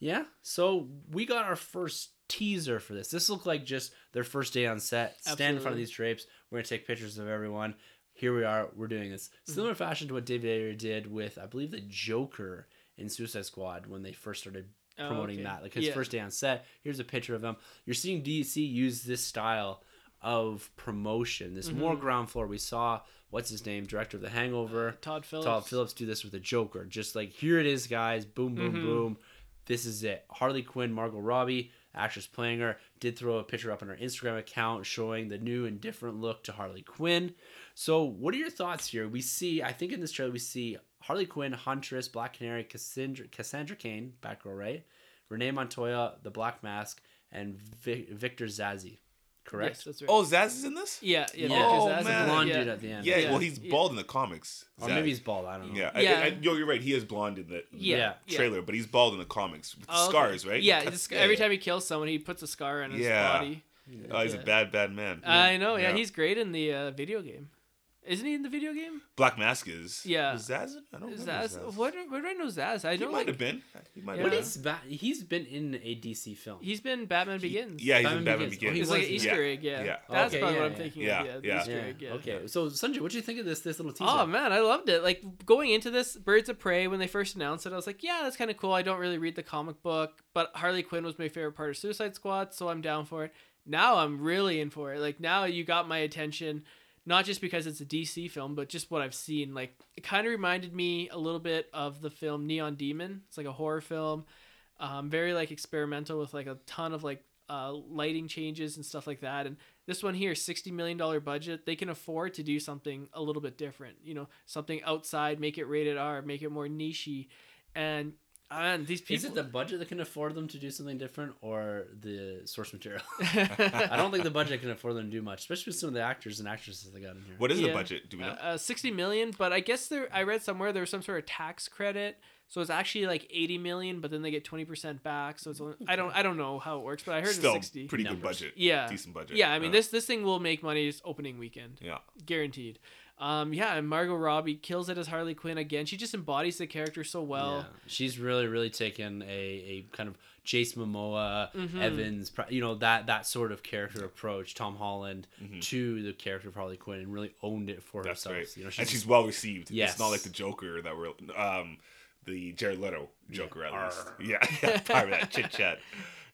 yeah. So we got our first teaser for this. This looked like just their first day on set stand in front of these drapes. We're gonna take pictures of everyone here we are we're doing this Mm-hmm. similar fashion to what david ayer did with i believe the joker in suicide squad when they first started Oh, promoting okay. that like his Yeah. first day on set here's a picture of him you're seeing dc use this style of promotion this more Mhm. ground floor we saw what's his name director of the hangover Todd Phillips. Todd Phillips do this with the Joker. Just like here it is, guys. Boom, boom, Mhm. boom. This is it. Harley Quinn, Margot Robbie. actress playing her, did throw a picture up on her Instagram account showing the new and different look to Harley Quinn. So, what are your thoughts here? We see, I think in this trailer, we see Harley Quinn, Huntress, Black Canary, Cassandra, Cassandra Cain, back row right, Renee Montoya, the Black Mask, and Vic, Victor Zazzy. Correct? Yes, that's right. Oh, Zsasz is in this. yeah, yeah. Yeah. Oh, Victor man. blonde yeah. dude at the end. Yeah, Yeah. well, he's Yeah. bald in the comics. Or maybe he's bald. I don't know. Yeah, Yeah. I, I, yo, you're right. He is blonde in the, the Yeah, yeah. trailer, but he's bald in the comics with the Oh, okay. scars, right? Yeah, He it's- cuts- every time he kills someone, he puts a scar on his Yeah. body. Oh, he's Yeah. a bad, bad man. I know. Yeah, Yeah. he's great in the uh, video game. Isn't he in the video game? Black Mask is. Yeah. Was Zsasz? in- I don't remember Zsasz. Zsasz. What? Where do I know Zsasz? I He don't might like. have been. He might Yeah. have been. is Bat? He's been in a DC film. He's been Batman Begins. Yeah, he's Batman in Batman Begins. Oh, Begins. he It's like an Easter Yeah. egg. Yeah. Yeah. That's Okay, probably yeah, what I'm thinking. Yeah, of, Yeah. the yeah. Easter yeah. egg. Yeah. Okay. So Sunjay, what do you think of this this little teaser? Oh man, I loved it. Like going into this, Birds of Prey, when they first announced it, I was like, yeah, that's kind of cool. I don't really read the comic book, but Harley Quinn was my favorite part of Suicide Squad, so I'm down for it. Now I'm really in for it. Like now you got my attention, not just because it's a DC film, but just what I've seen. Like it kind of reminded me a little bit of the film Neon Demon. It's like a horror film, um, very like experimental with like a ton of like uh, lighting changes and stuff like that. And this one here, sixty million dollar budget, they can afford to do something a little bit different. You know, something outside, make it rated R, make it more nichey, and and these people. Is it the budget that can afford them to do something different, or the source material? I don't think the budget can afford them to do much, especially with some of the actors and actresses they got in here. What is the budget? Do we know? Uh, uh, 60 million, but I guess there I read somewhere there was some sort of tax credit. So it's actually like 80 million, but then they get 20% back. So it's only, I don't I don't know how it works, but I heard Still, it's 60. pretty good budget. Yeah. Decent budget. Yeah, I mean Uh, this this thing will make money this opening weekend. Yeah. Guaranteed. Um yeah, and Margot Robbie kills it as Harley Quinn again. She just embodies the character so well. yeah. she's really, really taken a, a kind of Jason Momoa, Mhm. Evans, you know that that sort of character approach, Tom Holland Mhm. to the character of Harley Quinn, and really owned it for That's herself. right. You know, and she's well received. Yes. It's not like the Joker that we're um the Jared Leto Joker at least. Arr. Yeah, yeah, part of that chit chat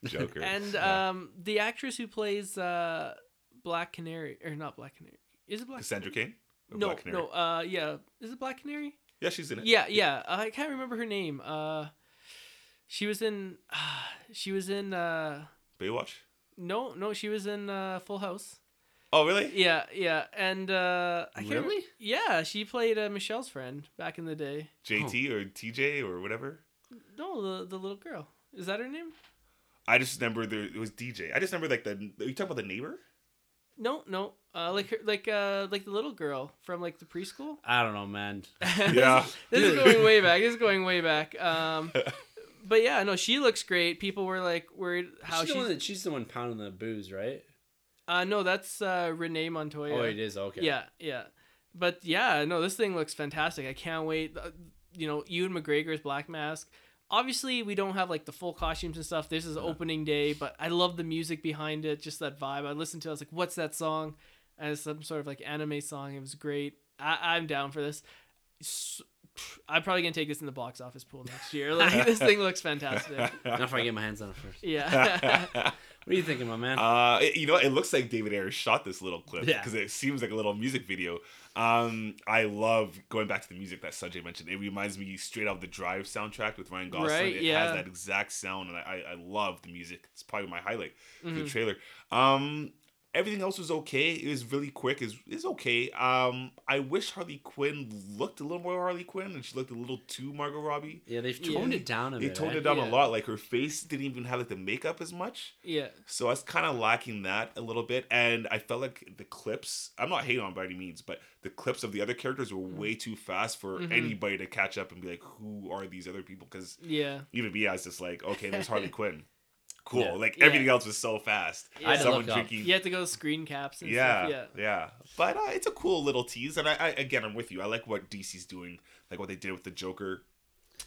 Joker. And Yeah. um the actress who plays uh Black Canary or not Black Canary. Is it Black Cassandra Cain. Or No, Black Canary? no, uh yeah. Is it Black Canary? Yeah, she's in it. Yeah, yeah. Uh, I can't remember her name. Uh she was in uh, she was in uh Baywatch. no, no, she was in uh Full House. Oh, really? Yeah, yeah. And uh I can't Really? remember- Yeah, she played uh, Michelle's friend back in the day. JT or TJ or whatever. No, the the little girl. Is that her name? I just remember there it was DJ. I just remember like the you talk about the neighbor. No, no. Uh like her like uh like the little girl from like the preschool. I don't know, man. Yeah. this is going way back. This is going way back. Um, but yeah, no, she looks great. People were like worried how she's, the one that, she's the one pounding the booze, right? Uh, no, that's uh, Renee Montoya. Oh, it is okay. Yeah, yeah. But yeah, no, this thing looks fantastic. I can't wait. Uh, You know, Ewan McGregor's Black Mask. Obviously, we don't have like the full costumes and stuff. This is opening day, but I love the music behind it, just that vibe. I listened to. it, I was like, "What's that song?" And it's some sort of like anime song. It was great. I- I'm down for this. I'm probably gonna take this in the box office pool next year. Like this thing looks fantastic. Not if I get my hands on it first. Yeah. What are you thinking, my man? Uh, it- you know, it looks like David Ayers shot this little clip Yeah. because it seems like a little music video. Um, I love going back to the music that Sunjay mentioned. It reminds me straight out of the Drive soundtrack with Ryan Gosling. Right, it yeah. has that exact sound, and I, I, love the music. It's probably my highlight for the trailer. Um, everything else was okay. It was really quick. Is is okay. Um, I wish Harley Quinn looked a little more Harley Quinn, and she looked a little too Margot Robbie. yeah, they've yeah. toned it down a They bit. toned eh? it down Yeah. a lot. Like her face didn't even have like the makeup as much. yeah. So I was kind of lacking that a little bit, and I felt like the clips. I'm not hating on by any means, but the clips of the other characters were way too fast for Mhm. anybody to catch up and be like, "Who are these other people?" Because Yeah. even me, I was just like, "Okay, there's Harley Quinn." Cool. Yeah. Like Yeah. everything else was so fast. I had to Someone look up. drinking. You have to go screen caps and Yeah, stuff. yeah, Yeah. But uh, it's a cool little tease, and I, I again, I'm with you. I like what DC's doing, like what they did with the Joker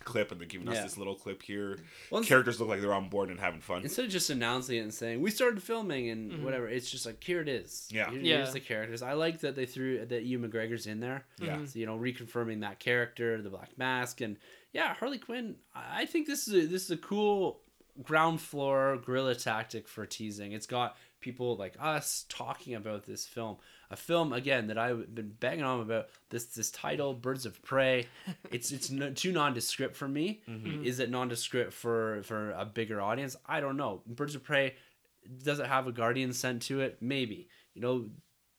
clip, and they're giving us this little clip here. Well, Characters look like they're on board and having fun. instead of just announcing it and saying we started filming and Mhm. whatever, it's just like here it is. Yeah. Here- Yeah. here's the characters. I like that they threw that Ewan McGregor's in there. Yeah. Mhm. So you know, reconfirming that character, the Black Mask, and yeah, Harley Quinn. I I think this is a, this is a cool ground floor guerrilla tactic for teasing. It's got people like us talking about this film. a film again that I've been banging on about. This this title, Birds of Prey. It's it's no, too nondescript for me. Mm-hmm. Is it nondescript for for a bigger audience? I don't know. Birds of Prey does it have a Guardian scent to it? Maybe. You know,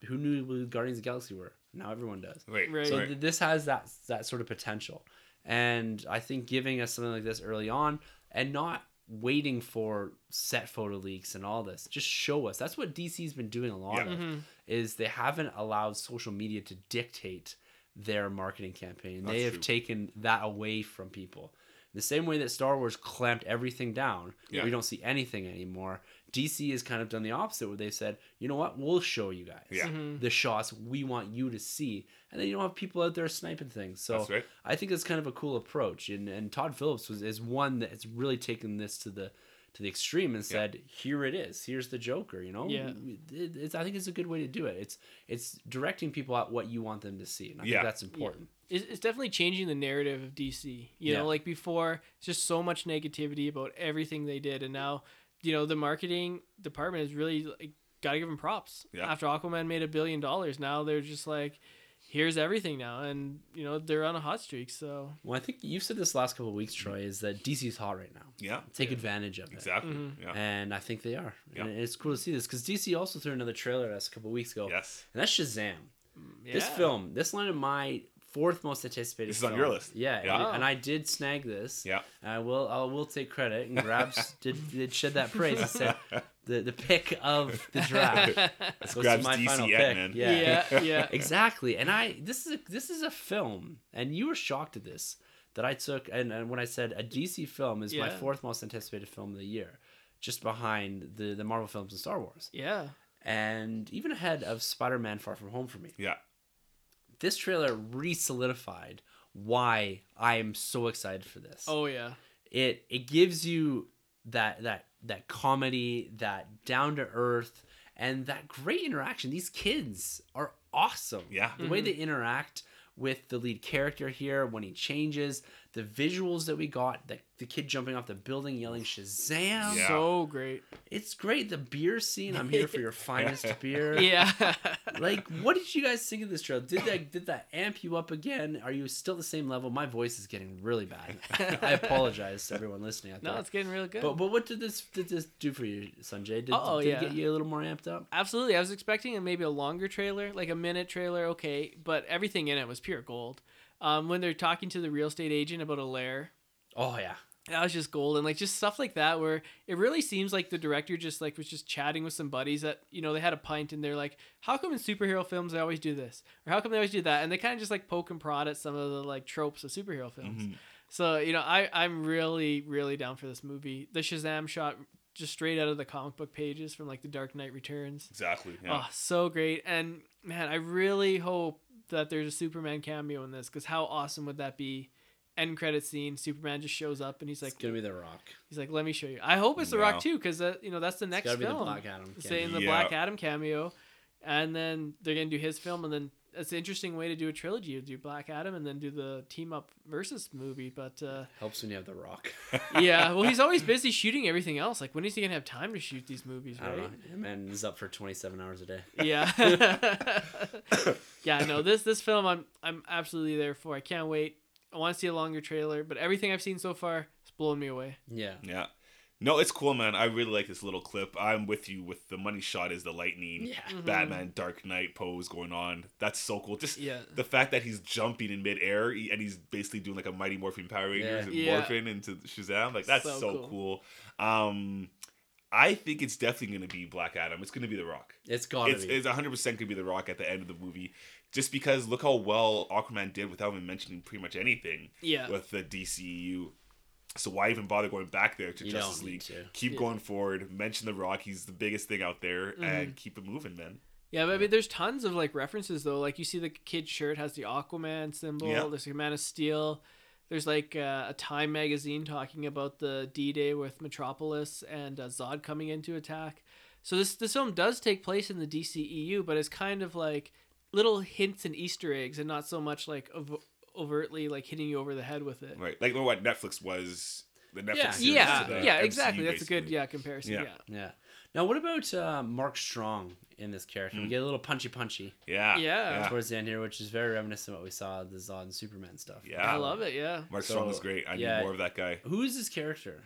who knew what Guardians of the Galaxy were? Now everyone does. Right. Right. So right. th- this has that that sort of potential, and I think giving us something like this early on, and not waiting for set photo leaks and all this, just show us. That's what DC's been doing a lot Yeah. of. Mm-hmm. Is they haven't allowed social media to dictate their marketing campaign. they have true. taken that away from people. The same way that Star Wars clamped everything down, Yeah. we don't see anything anymore. DC has kind of done the opposite, where they said, "You know what? We'll show you guys Yeah. Mm-hmm. the shots we want you to see," and then you don't have people out there sniping things. So That's right. I think it's kind of a cool approach, and and Todd Phillips was is one that's really taken this to the to the extreme and said, "Here it is. Here's the Joker." You know, Yeah. It's, I think it's a good way to do it. It's it's directing people at what you want them to see, and I Yeah. think that's important. it's, it's definitely changing the narrative of DC. You Yeah. know, like before, it's just so much negativity about everything they did, and now, you know, the marketing department is really like, got to give them props. Yeah. After Aquaman made a billion dollars, now they're just like, here's everything now, and you know they're on a hot streak. So Well, I think you've said this last couple of weeks, Troy, is that DC's hot right now. Yeah. Take advantage of it. Exactly. Mhm. Yeah. And I think they are. Yeah. And it's cool to see this because DC also threw another trailer at us a couple of weeks ago. Yes. And that's Shazam. yeah. This film, this line of my fourth most anticipated. This is on your list. Yeah, Yeah. and- and I did snag this. Yeah. I will. I will take credit. And Grabs did, did shed that praise. He said the the pick of the draft. Goes to Grabs my DC final yet, pick. man. Yeah, yeah, yeah. exactly. And I this is a, this is a film, and you were shocked at this that I took. And, and when I said a DC film is my fourth most anticipated film of the year, just behind the the Marvel films and Star Wars, yeah. and even ahead of Spider Man Far From Home for me Yeah. This trailer re-solidified why I am so excited for this. Oh yeah. It it gives you that that that comedy, that down to earth, and that great interaction. These kids are awesome. Yeah. The way mm-hmm. they interact with the lead character here when he changes, the visuals that we got, the, the kid jumping off the building yelling Shazam. Yeah. So great. It's great. The beer scene, I'm here for your finest beer. Yeah. Like, what did you guys think of this trailer? Did that did that amp you up again? Are you still the same level? My voice is getting really bad. I apologize to everyone listening out there. no, it's getting real good. but but what did this did this do for you, Sunjay? Did, Oh, did yeah. it get you a little more amped up? Absolutely. I was expecting a, maybe a longer trailer, like a minute trailer, okay, but everything in it was pure gold. Um, when they're talking to the real estate agent about a lair, Oh yeah, that was just gold, and like just stuff like that, where it really seems like the director just like was just chatting with some buddies that you know they had a pint and they're like, how come in superhero films they always do this, or how come they always do that, and they kind of just like poke and prod at some of the like tropes of superhero films. Mhm. So you know, I I'm really really down for this movie. The Shazam shot just straight out of the comic book pages from like the Dark Knight Returns. Exactly. Yeah. Oh, so great. And man, I really hope that there's a Superman cameo in this because how awesome would that be? End credit scene, Superman just shows up and he's like, it's gonna be the Rock. he's like, let me show you. I hope it's The Rock too because that you know that's the next gotta be film. the Black Adam. Saying cameo. the Yeah. Black Adam cameo, and then they're gonna do his film, and then it's an interesting way to do a trilogy. You do Black Adam and then do the team up versus movie. But uh, helps when you have the Rock. yeah, well, he's always busy shooting everything else. Like when is he gonna have time to shoot these movies? I don't Right? know. Man is up for 27 hours a day. Yeah. yeah, no, this this film I'm I'm absolutely there for. I can't wait. I want to see a longer trailer, but everything I've seen so far is blowing me away. Yeah. Yeah. No, it's cool, man. I really like this little clip. I'm with you with the money shot is the lightning, Yeah. Mm-hmm. Batman, Dark Knight pose going on. That's so cool. Just Yeah. the fact that he's jumping in midair he- and he's basically doing like a Mighty Morphin Power Rangers Yeah. and Yeah. morphing into Shazam. Like that's So so, cool. Um, I think it's definitely going to be Black Adam. It's going to be The Rock. It's gotta It's, be. it's 100% going to be The Rock at the end of the movie. Just because look how well Aquaman did without even mentioning pretty much anything Yeah. with the DCEU. So why even bother going back there to You Justice don't need League? to. Keep Yeah. going forward. Mention the Rock. He's the biggest thing out there, Mm-hmm. and keep it moving, man. Yeah, but I mean, there's tons of like references though. Like you see the kid's shirt has the Aquaman symbol. Yeah. There's like Man of Steel. There's like uh, a Time magazine talking about the D-Day with Metropolis and uh, Zod coming in to attack. So this this film does take place in the DCEU, but it's kind of like little hints and Easter eggs, and not so much like ov- overtly like hitting you over the head with it. Right, like what Netflix was. The Netflix Yeah. series Yeah, to the yeah, MCU, exactly. That's a good yeah comparison. Yeah. Yeah. Yeah. Now, what about uh, Mark Strong in this character? We Mm. get a little punchy punchy Yeah. Yeah. towards the end here, which is very reminiscent of what we saw the Zod and Superman stuff. Yeah. I love it. Yeah. Mark So, Strong is great. I yeah. need more of that guy. Who is this character?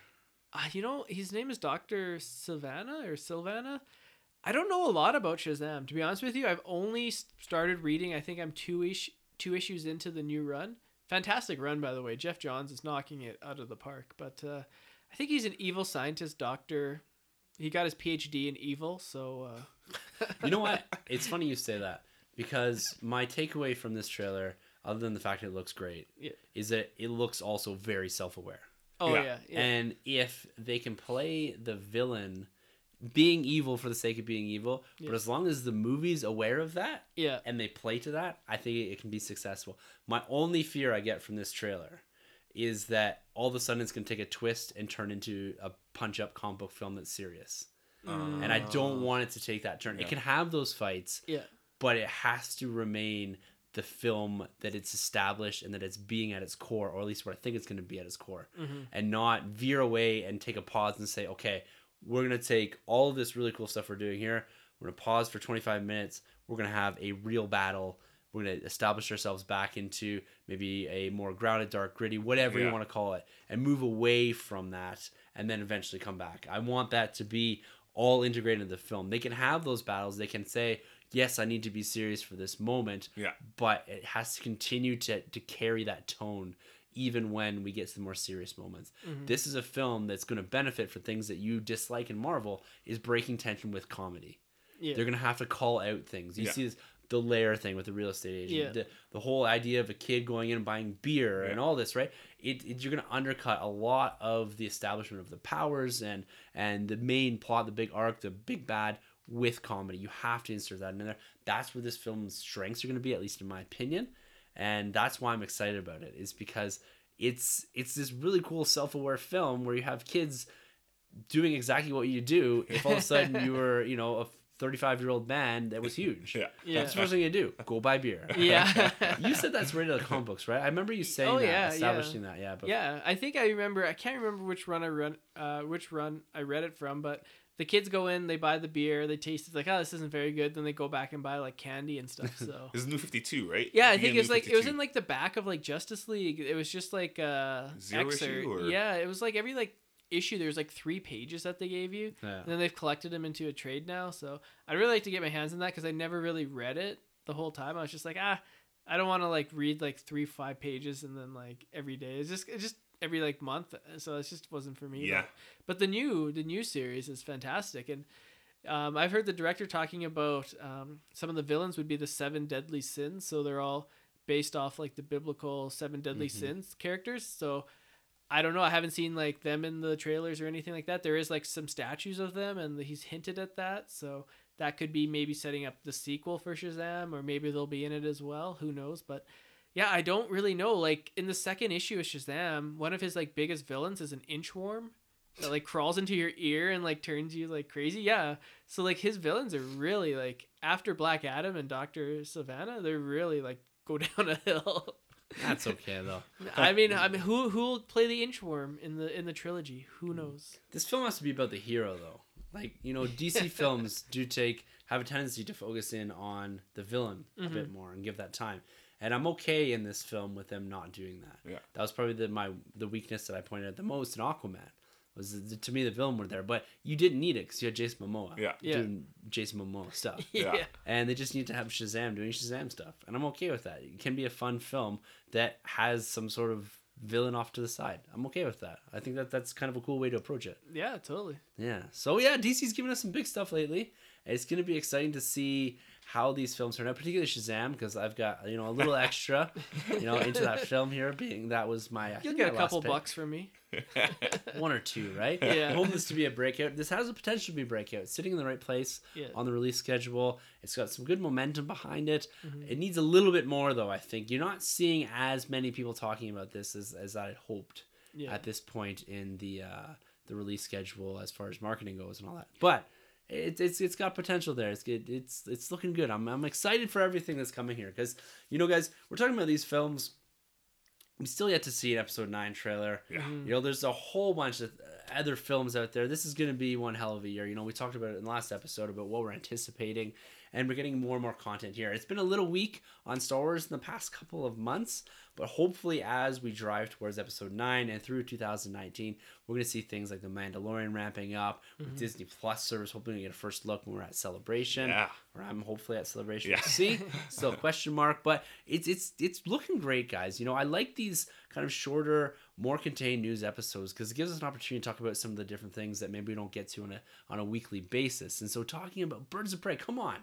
Uh, you know, his name is Doctor Savannah or Sylvana. I don't know a lot about Shazam. To be honest with you, I've only started reading. I think I'm two ish two issues into the new run. Fantastic run, by the way. Geoff Johns is knocking it out of the park. But uh, I think he's an evil scientist doctor. He got his PhD in evil, so uh, You know what? It's funny you say that because my takeaway from this trailer, other than the fact it looks great, Yeah. is that it looks also very self aware. oh Yeah. yeah, yeah, And if they can play the villain being evil for the sake of being evil, Yeah. but as long as the movie's aware of that yeah, and they play to that, I think it can be successful. My only fear I get from this trailer is that all of a sudden it's going to take a twist and turn into a punch up comic book film that's serious. Mm. And I don't want it to take that turn. It can have those fights, yeah, but it has to remain the film that it's established and that it's being at its core, or at least what I think it's going to be at its core, hmm and not veer away and take a pause and say, okay, we're going to take all of this really cool stuff we're doing here. We're going to pause for 25 minutes. We're going to have a real battle. We're going to establish ourselves back into maybe a more grounded, dark, gritty, whatever you want to call it, and move away from that and then eventually come back. I want that to be all integrated into the film. They can have those battles. They can say, yes, I need to be serious for this moment, Yeah. but it has to continue to, to carry that tone even when we get to the more serious moments. Mhm. This is a film that's going to benefit for things that you dislike in Marvel is breaking tension with comedy. yeah. They're going to have to call out things. You Yeah. see this the layer thing with the real estate agent, Yeah. the, the whole idea of a kid going in and buying beer and all this, right? It, it you're going to undercut a lot of the establishment of the powers and and the main plot, the big arc, the big bad with comedy. You have to insert that in there. That's where this film's strengths are going to be, at least in my opinion, and that's why I'm excited about it. Is because it's it's this really cool self-aware film where you have kids doing exactly what you do. If all of a sudden you were, you know, a 35 year old man that was huge. Yeah. Yeah. That's the first thing you do. Go buy beer. yeah. You said that's right out of the comic books, right? I remember you saying Oh, that, yeah, yeah. establishing that. Yeah, but yeah, I think I remember. I can't remember which run I run, uh, which run I read it from, but the kids go in, they buy the beer, they taste it, like, oh, this isn't very good. Then they go back and buy like candy and stuff. So This is New Fifty Two, right? yeah, I think it was like it was in like the back of like Justice League. It was just like uh, Zero issue, or- Yeah, it was like every like issue. There's like three pages that they gave you, yeah. and then they've collected them into a trade now. So I'd really like to get my hands on that because I never really read it the whole time. I was just like, ah, I don't want to like read like three five pages and then like every day. It's just it's just every like month. So it just wasn't for me. Yeah. But, but the new the new series is fantastic and. Um, I've heard the director talking about um, some of the villains would be the seven deadly sins, so they're all based off like the biblical seven deadly Mhm. sins characters. So I don't know. I haven't seen like them in the trailers or anything like that. There is like some statues of them, and he's hinted at that. So that could be maybe setting up the sequel for Shazam, or maybe they'll be in it as well. Who knows? But yeah, I don't really know. Like in the second issue of Shazam, one of his like biggest villains is an inchworm that like crawls into your ear and like turns you like crazy. Yeah. So like his villains are really like after Black Adam and Doctor Sivana, they're really like go down a hill. That's okay though. I mean, I mean, who who will play the inchworm in the in the trilogy? Who knows? This film has to be about the hero though. Like, you know, DC films do take have a tendency to focus in on the villain a Mhm. bit more and give that time. And I'm okay in this film with them not doing that. Yeah. That was probably the my the weakness that I pointed at the most in Aquaman. Was the, to me the villain were there, but you didn't need it because you had Jason Momoa Yeah. Yeah. Jason Momoa stuff. Yeah. and they just need to have Shazam doing Shazam stuff, and I'm okay with that. It can be a fun film that has some sort of villain off to the side. I'm okay with that. I think that that's kind of a cool way to approach it. yeah, totally. Yeah. So yeah, DC's giving us some big stuff lately. It's going to be exciting to see how these films turn out, particularly Shazam, because I've got you know a little extra, you know, into that film here. Being that was my You'll get a couple pick. bucks from me. one or two, right? Yeah. I hope this to be a breakout. This has the potential to be a breakout. It's sitting in the right place Yeah. on the release schedule. It's got some good momentum behind it. Mhm. It needs a little bit more, though. I think you're not seeing as many people talking about this as as I had hoped Yeah. at this point in the uh, the release schedule as far as marketing goes and all that. But it's it's it's got potential there. It's good. It's it's looking good. I'm I'm excited for everything that's coming here because you know, guys, we're talking about these films. We still yet to see an episode nine trailer. Yeah. Mhm. You know, there's a whole bunch of other films out there. This is going to be one hell of a year. You know, we talked about it in the last episode about what we're anticipating, and we're getting more and more content here. It's been a little weak on Star Wars in the past couple of months, but hopefully, as we drive towards Episode Nine and through 2019, we're going to see things like The Mandalorian ramping up with Mhm. Disney Plus service. Hoping to get a first look when we're at Celebration Yeah. or I'm hopefully at Celebration. Yeah. We'll see, still a question mark, but it's it's it's looking great, guys. You know, I like these kind of shorter, more contained news episodes because it gives us an opportunity to talk about some of the different things that maybe we don't get to on a on a weekly basis. And so, talking about Birds of Prey, come on,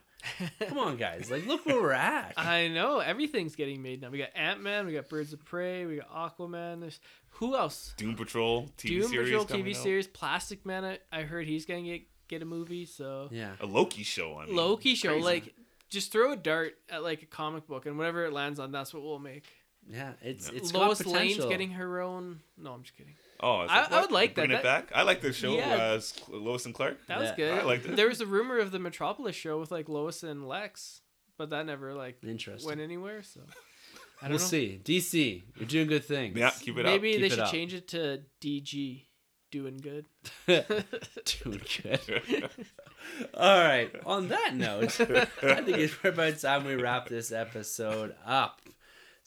come on, guys, like look where we're at. I know everything's getting made now. We got Ant Man, we got Birds of Prey, we got Aquaman. There's who else? Doom Patrol TV Doom series. Doom Patrol TV out. series, Plastic Man. I, I heard he's gonna get get a movie. So yeah, A Loki show. I mean, Loki show, crazy. like just throw a dart at like a comic book, and whatever it lands on, that's what we'll make. Yeah, it's Yeah. it's Lois got Lane's getting her own. No, I'm just kidding. Oh, I- like, I what? would like Bring that. Bring it back. I like the show. Yeah. Uh, Lois and Clark. That was Yeah. good. I liked it. There was a rumor of the Metropolis show with like Lois and Lex, but that never like Interesting. went anywhere. So I don't we'll know. see. DC, you're doing good things. Yeah, keep it up. Maybe they should up. change it to DG, doing good. doing good. All right. On that note, I think it's about time we wrap this episode up.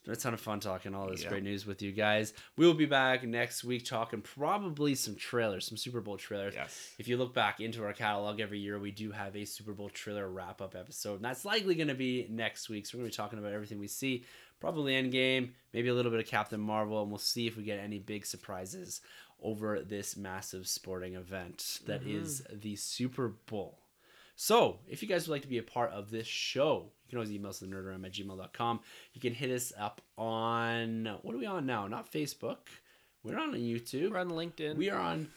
A ton of fun talking all this Yeah. great news with you guys. We will be back next week talking probably some trailers, some Super Bowl trailers. yes. If you look back into our catalog every year, we do have a Super Bowl trailer wrap up episode, and that's likely going to be next week. So we're going to be talking about everything we see, probably Endgame, maybe a little bit of Captain Marvel, and we'll see if we get any big surprises over this massive sporting event that mm-hmm. is the Super Bowl. So, if you guys would like to be a part of this show, you can always email us at nerdroom at gmail.com. You can hit us up on, what are we on now? Not Facebook. We're on YouTube. We're on LinkedIn. We are on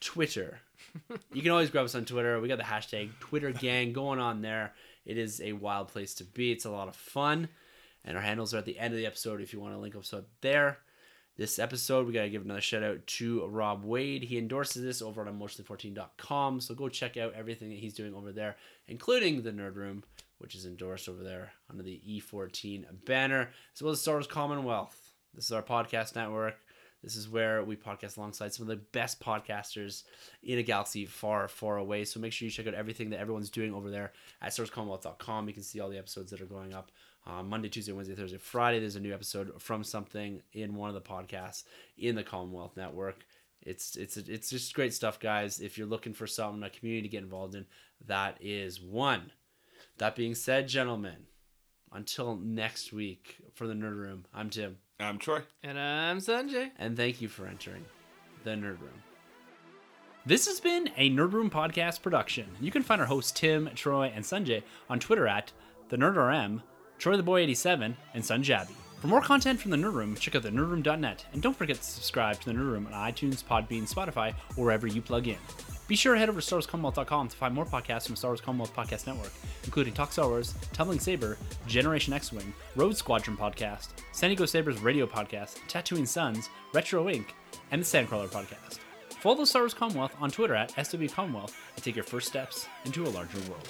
Twitter. you can always grab us on Twitter. We got the hashtag Twitter Gang going on there. It is a wild place to be. It's a lot of fun. And our handles are at the end of the episode if you want to link us up there. This episode, we got to give another shout out to Rob Wade. He endorses this over on emotionally14.com. So go check out everything that he's doing over there, including the Nerd Room, which is endorsed over there under the E14 banner, as well as Star Wars Commonwealth. This is our podcast network. This is where we podcast alongside some of the best podcasters in a galaxy far, far away. So make sure you check out everything that everyone's doing over there at StarWarsCommonwealth.com. You can see all the episodes that are going up uh, Monday, Tuesday, Wednesday, Thursday, Friday. There's a new episode from something in one of the podcasts in the Commonwealth Network. It's it's it's just great stuff, guys. If you're looking for something a community to get involved in, that is one. That being said, gentlemen, until next week for the Nerd Room, I'm Tim. I'm Troy. and I'm Sunjay. and thank you for entering the Nerd Room. This has been a Nerd Room podcast production. You can find our hosts Tim, Troy, and Sunjay on Twitter at the NerdRM, Troy the Boy 87, and Sunjabby. For more content from the Nerd Room, check out the nerdroom.net, and don't forget to subscribe to the Nerd Room on iTunes, Podbean, Spotify, or wherever you plug in. Be sure to head over to StarWarsCommonwealth.com to find more podcasts from Star Wars Commonwealth Podcast Network, including Talk Star Wars, Tumbling Saber, Generation X-Wing, Rogue Squadron Podcast, San Diego Sabers Radio Podcast, Tatooine Sons, Retro Inc., and the Sandcrawler Podcast. Follow Star Wars Commonwealth on Twitter at SW Commonwealth and take your first steps into a larger world.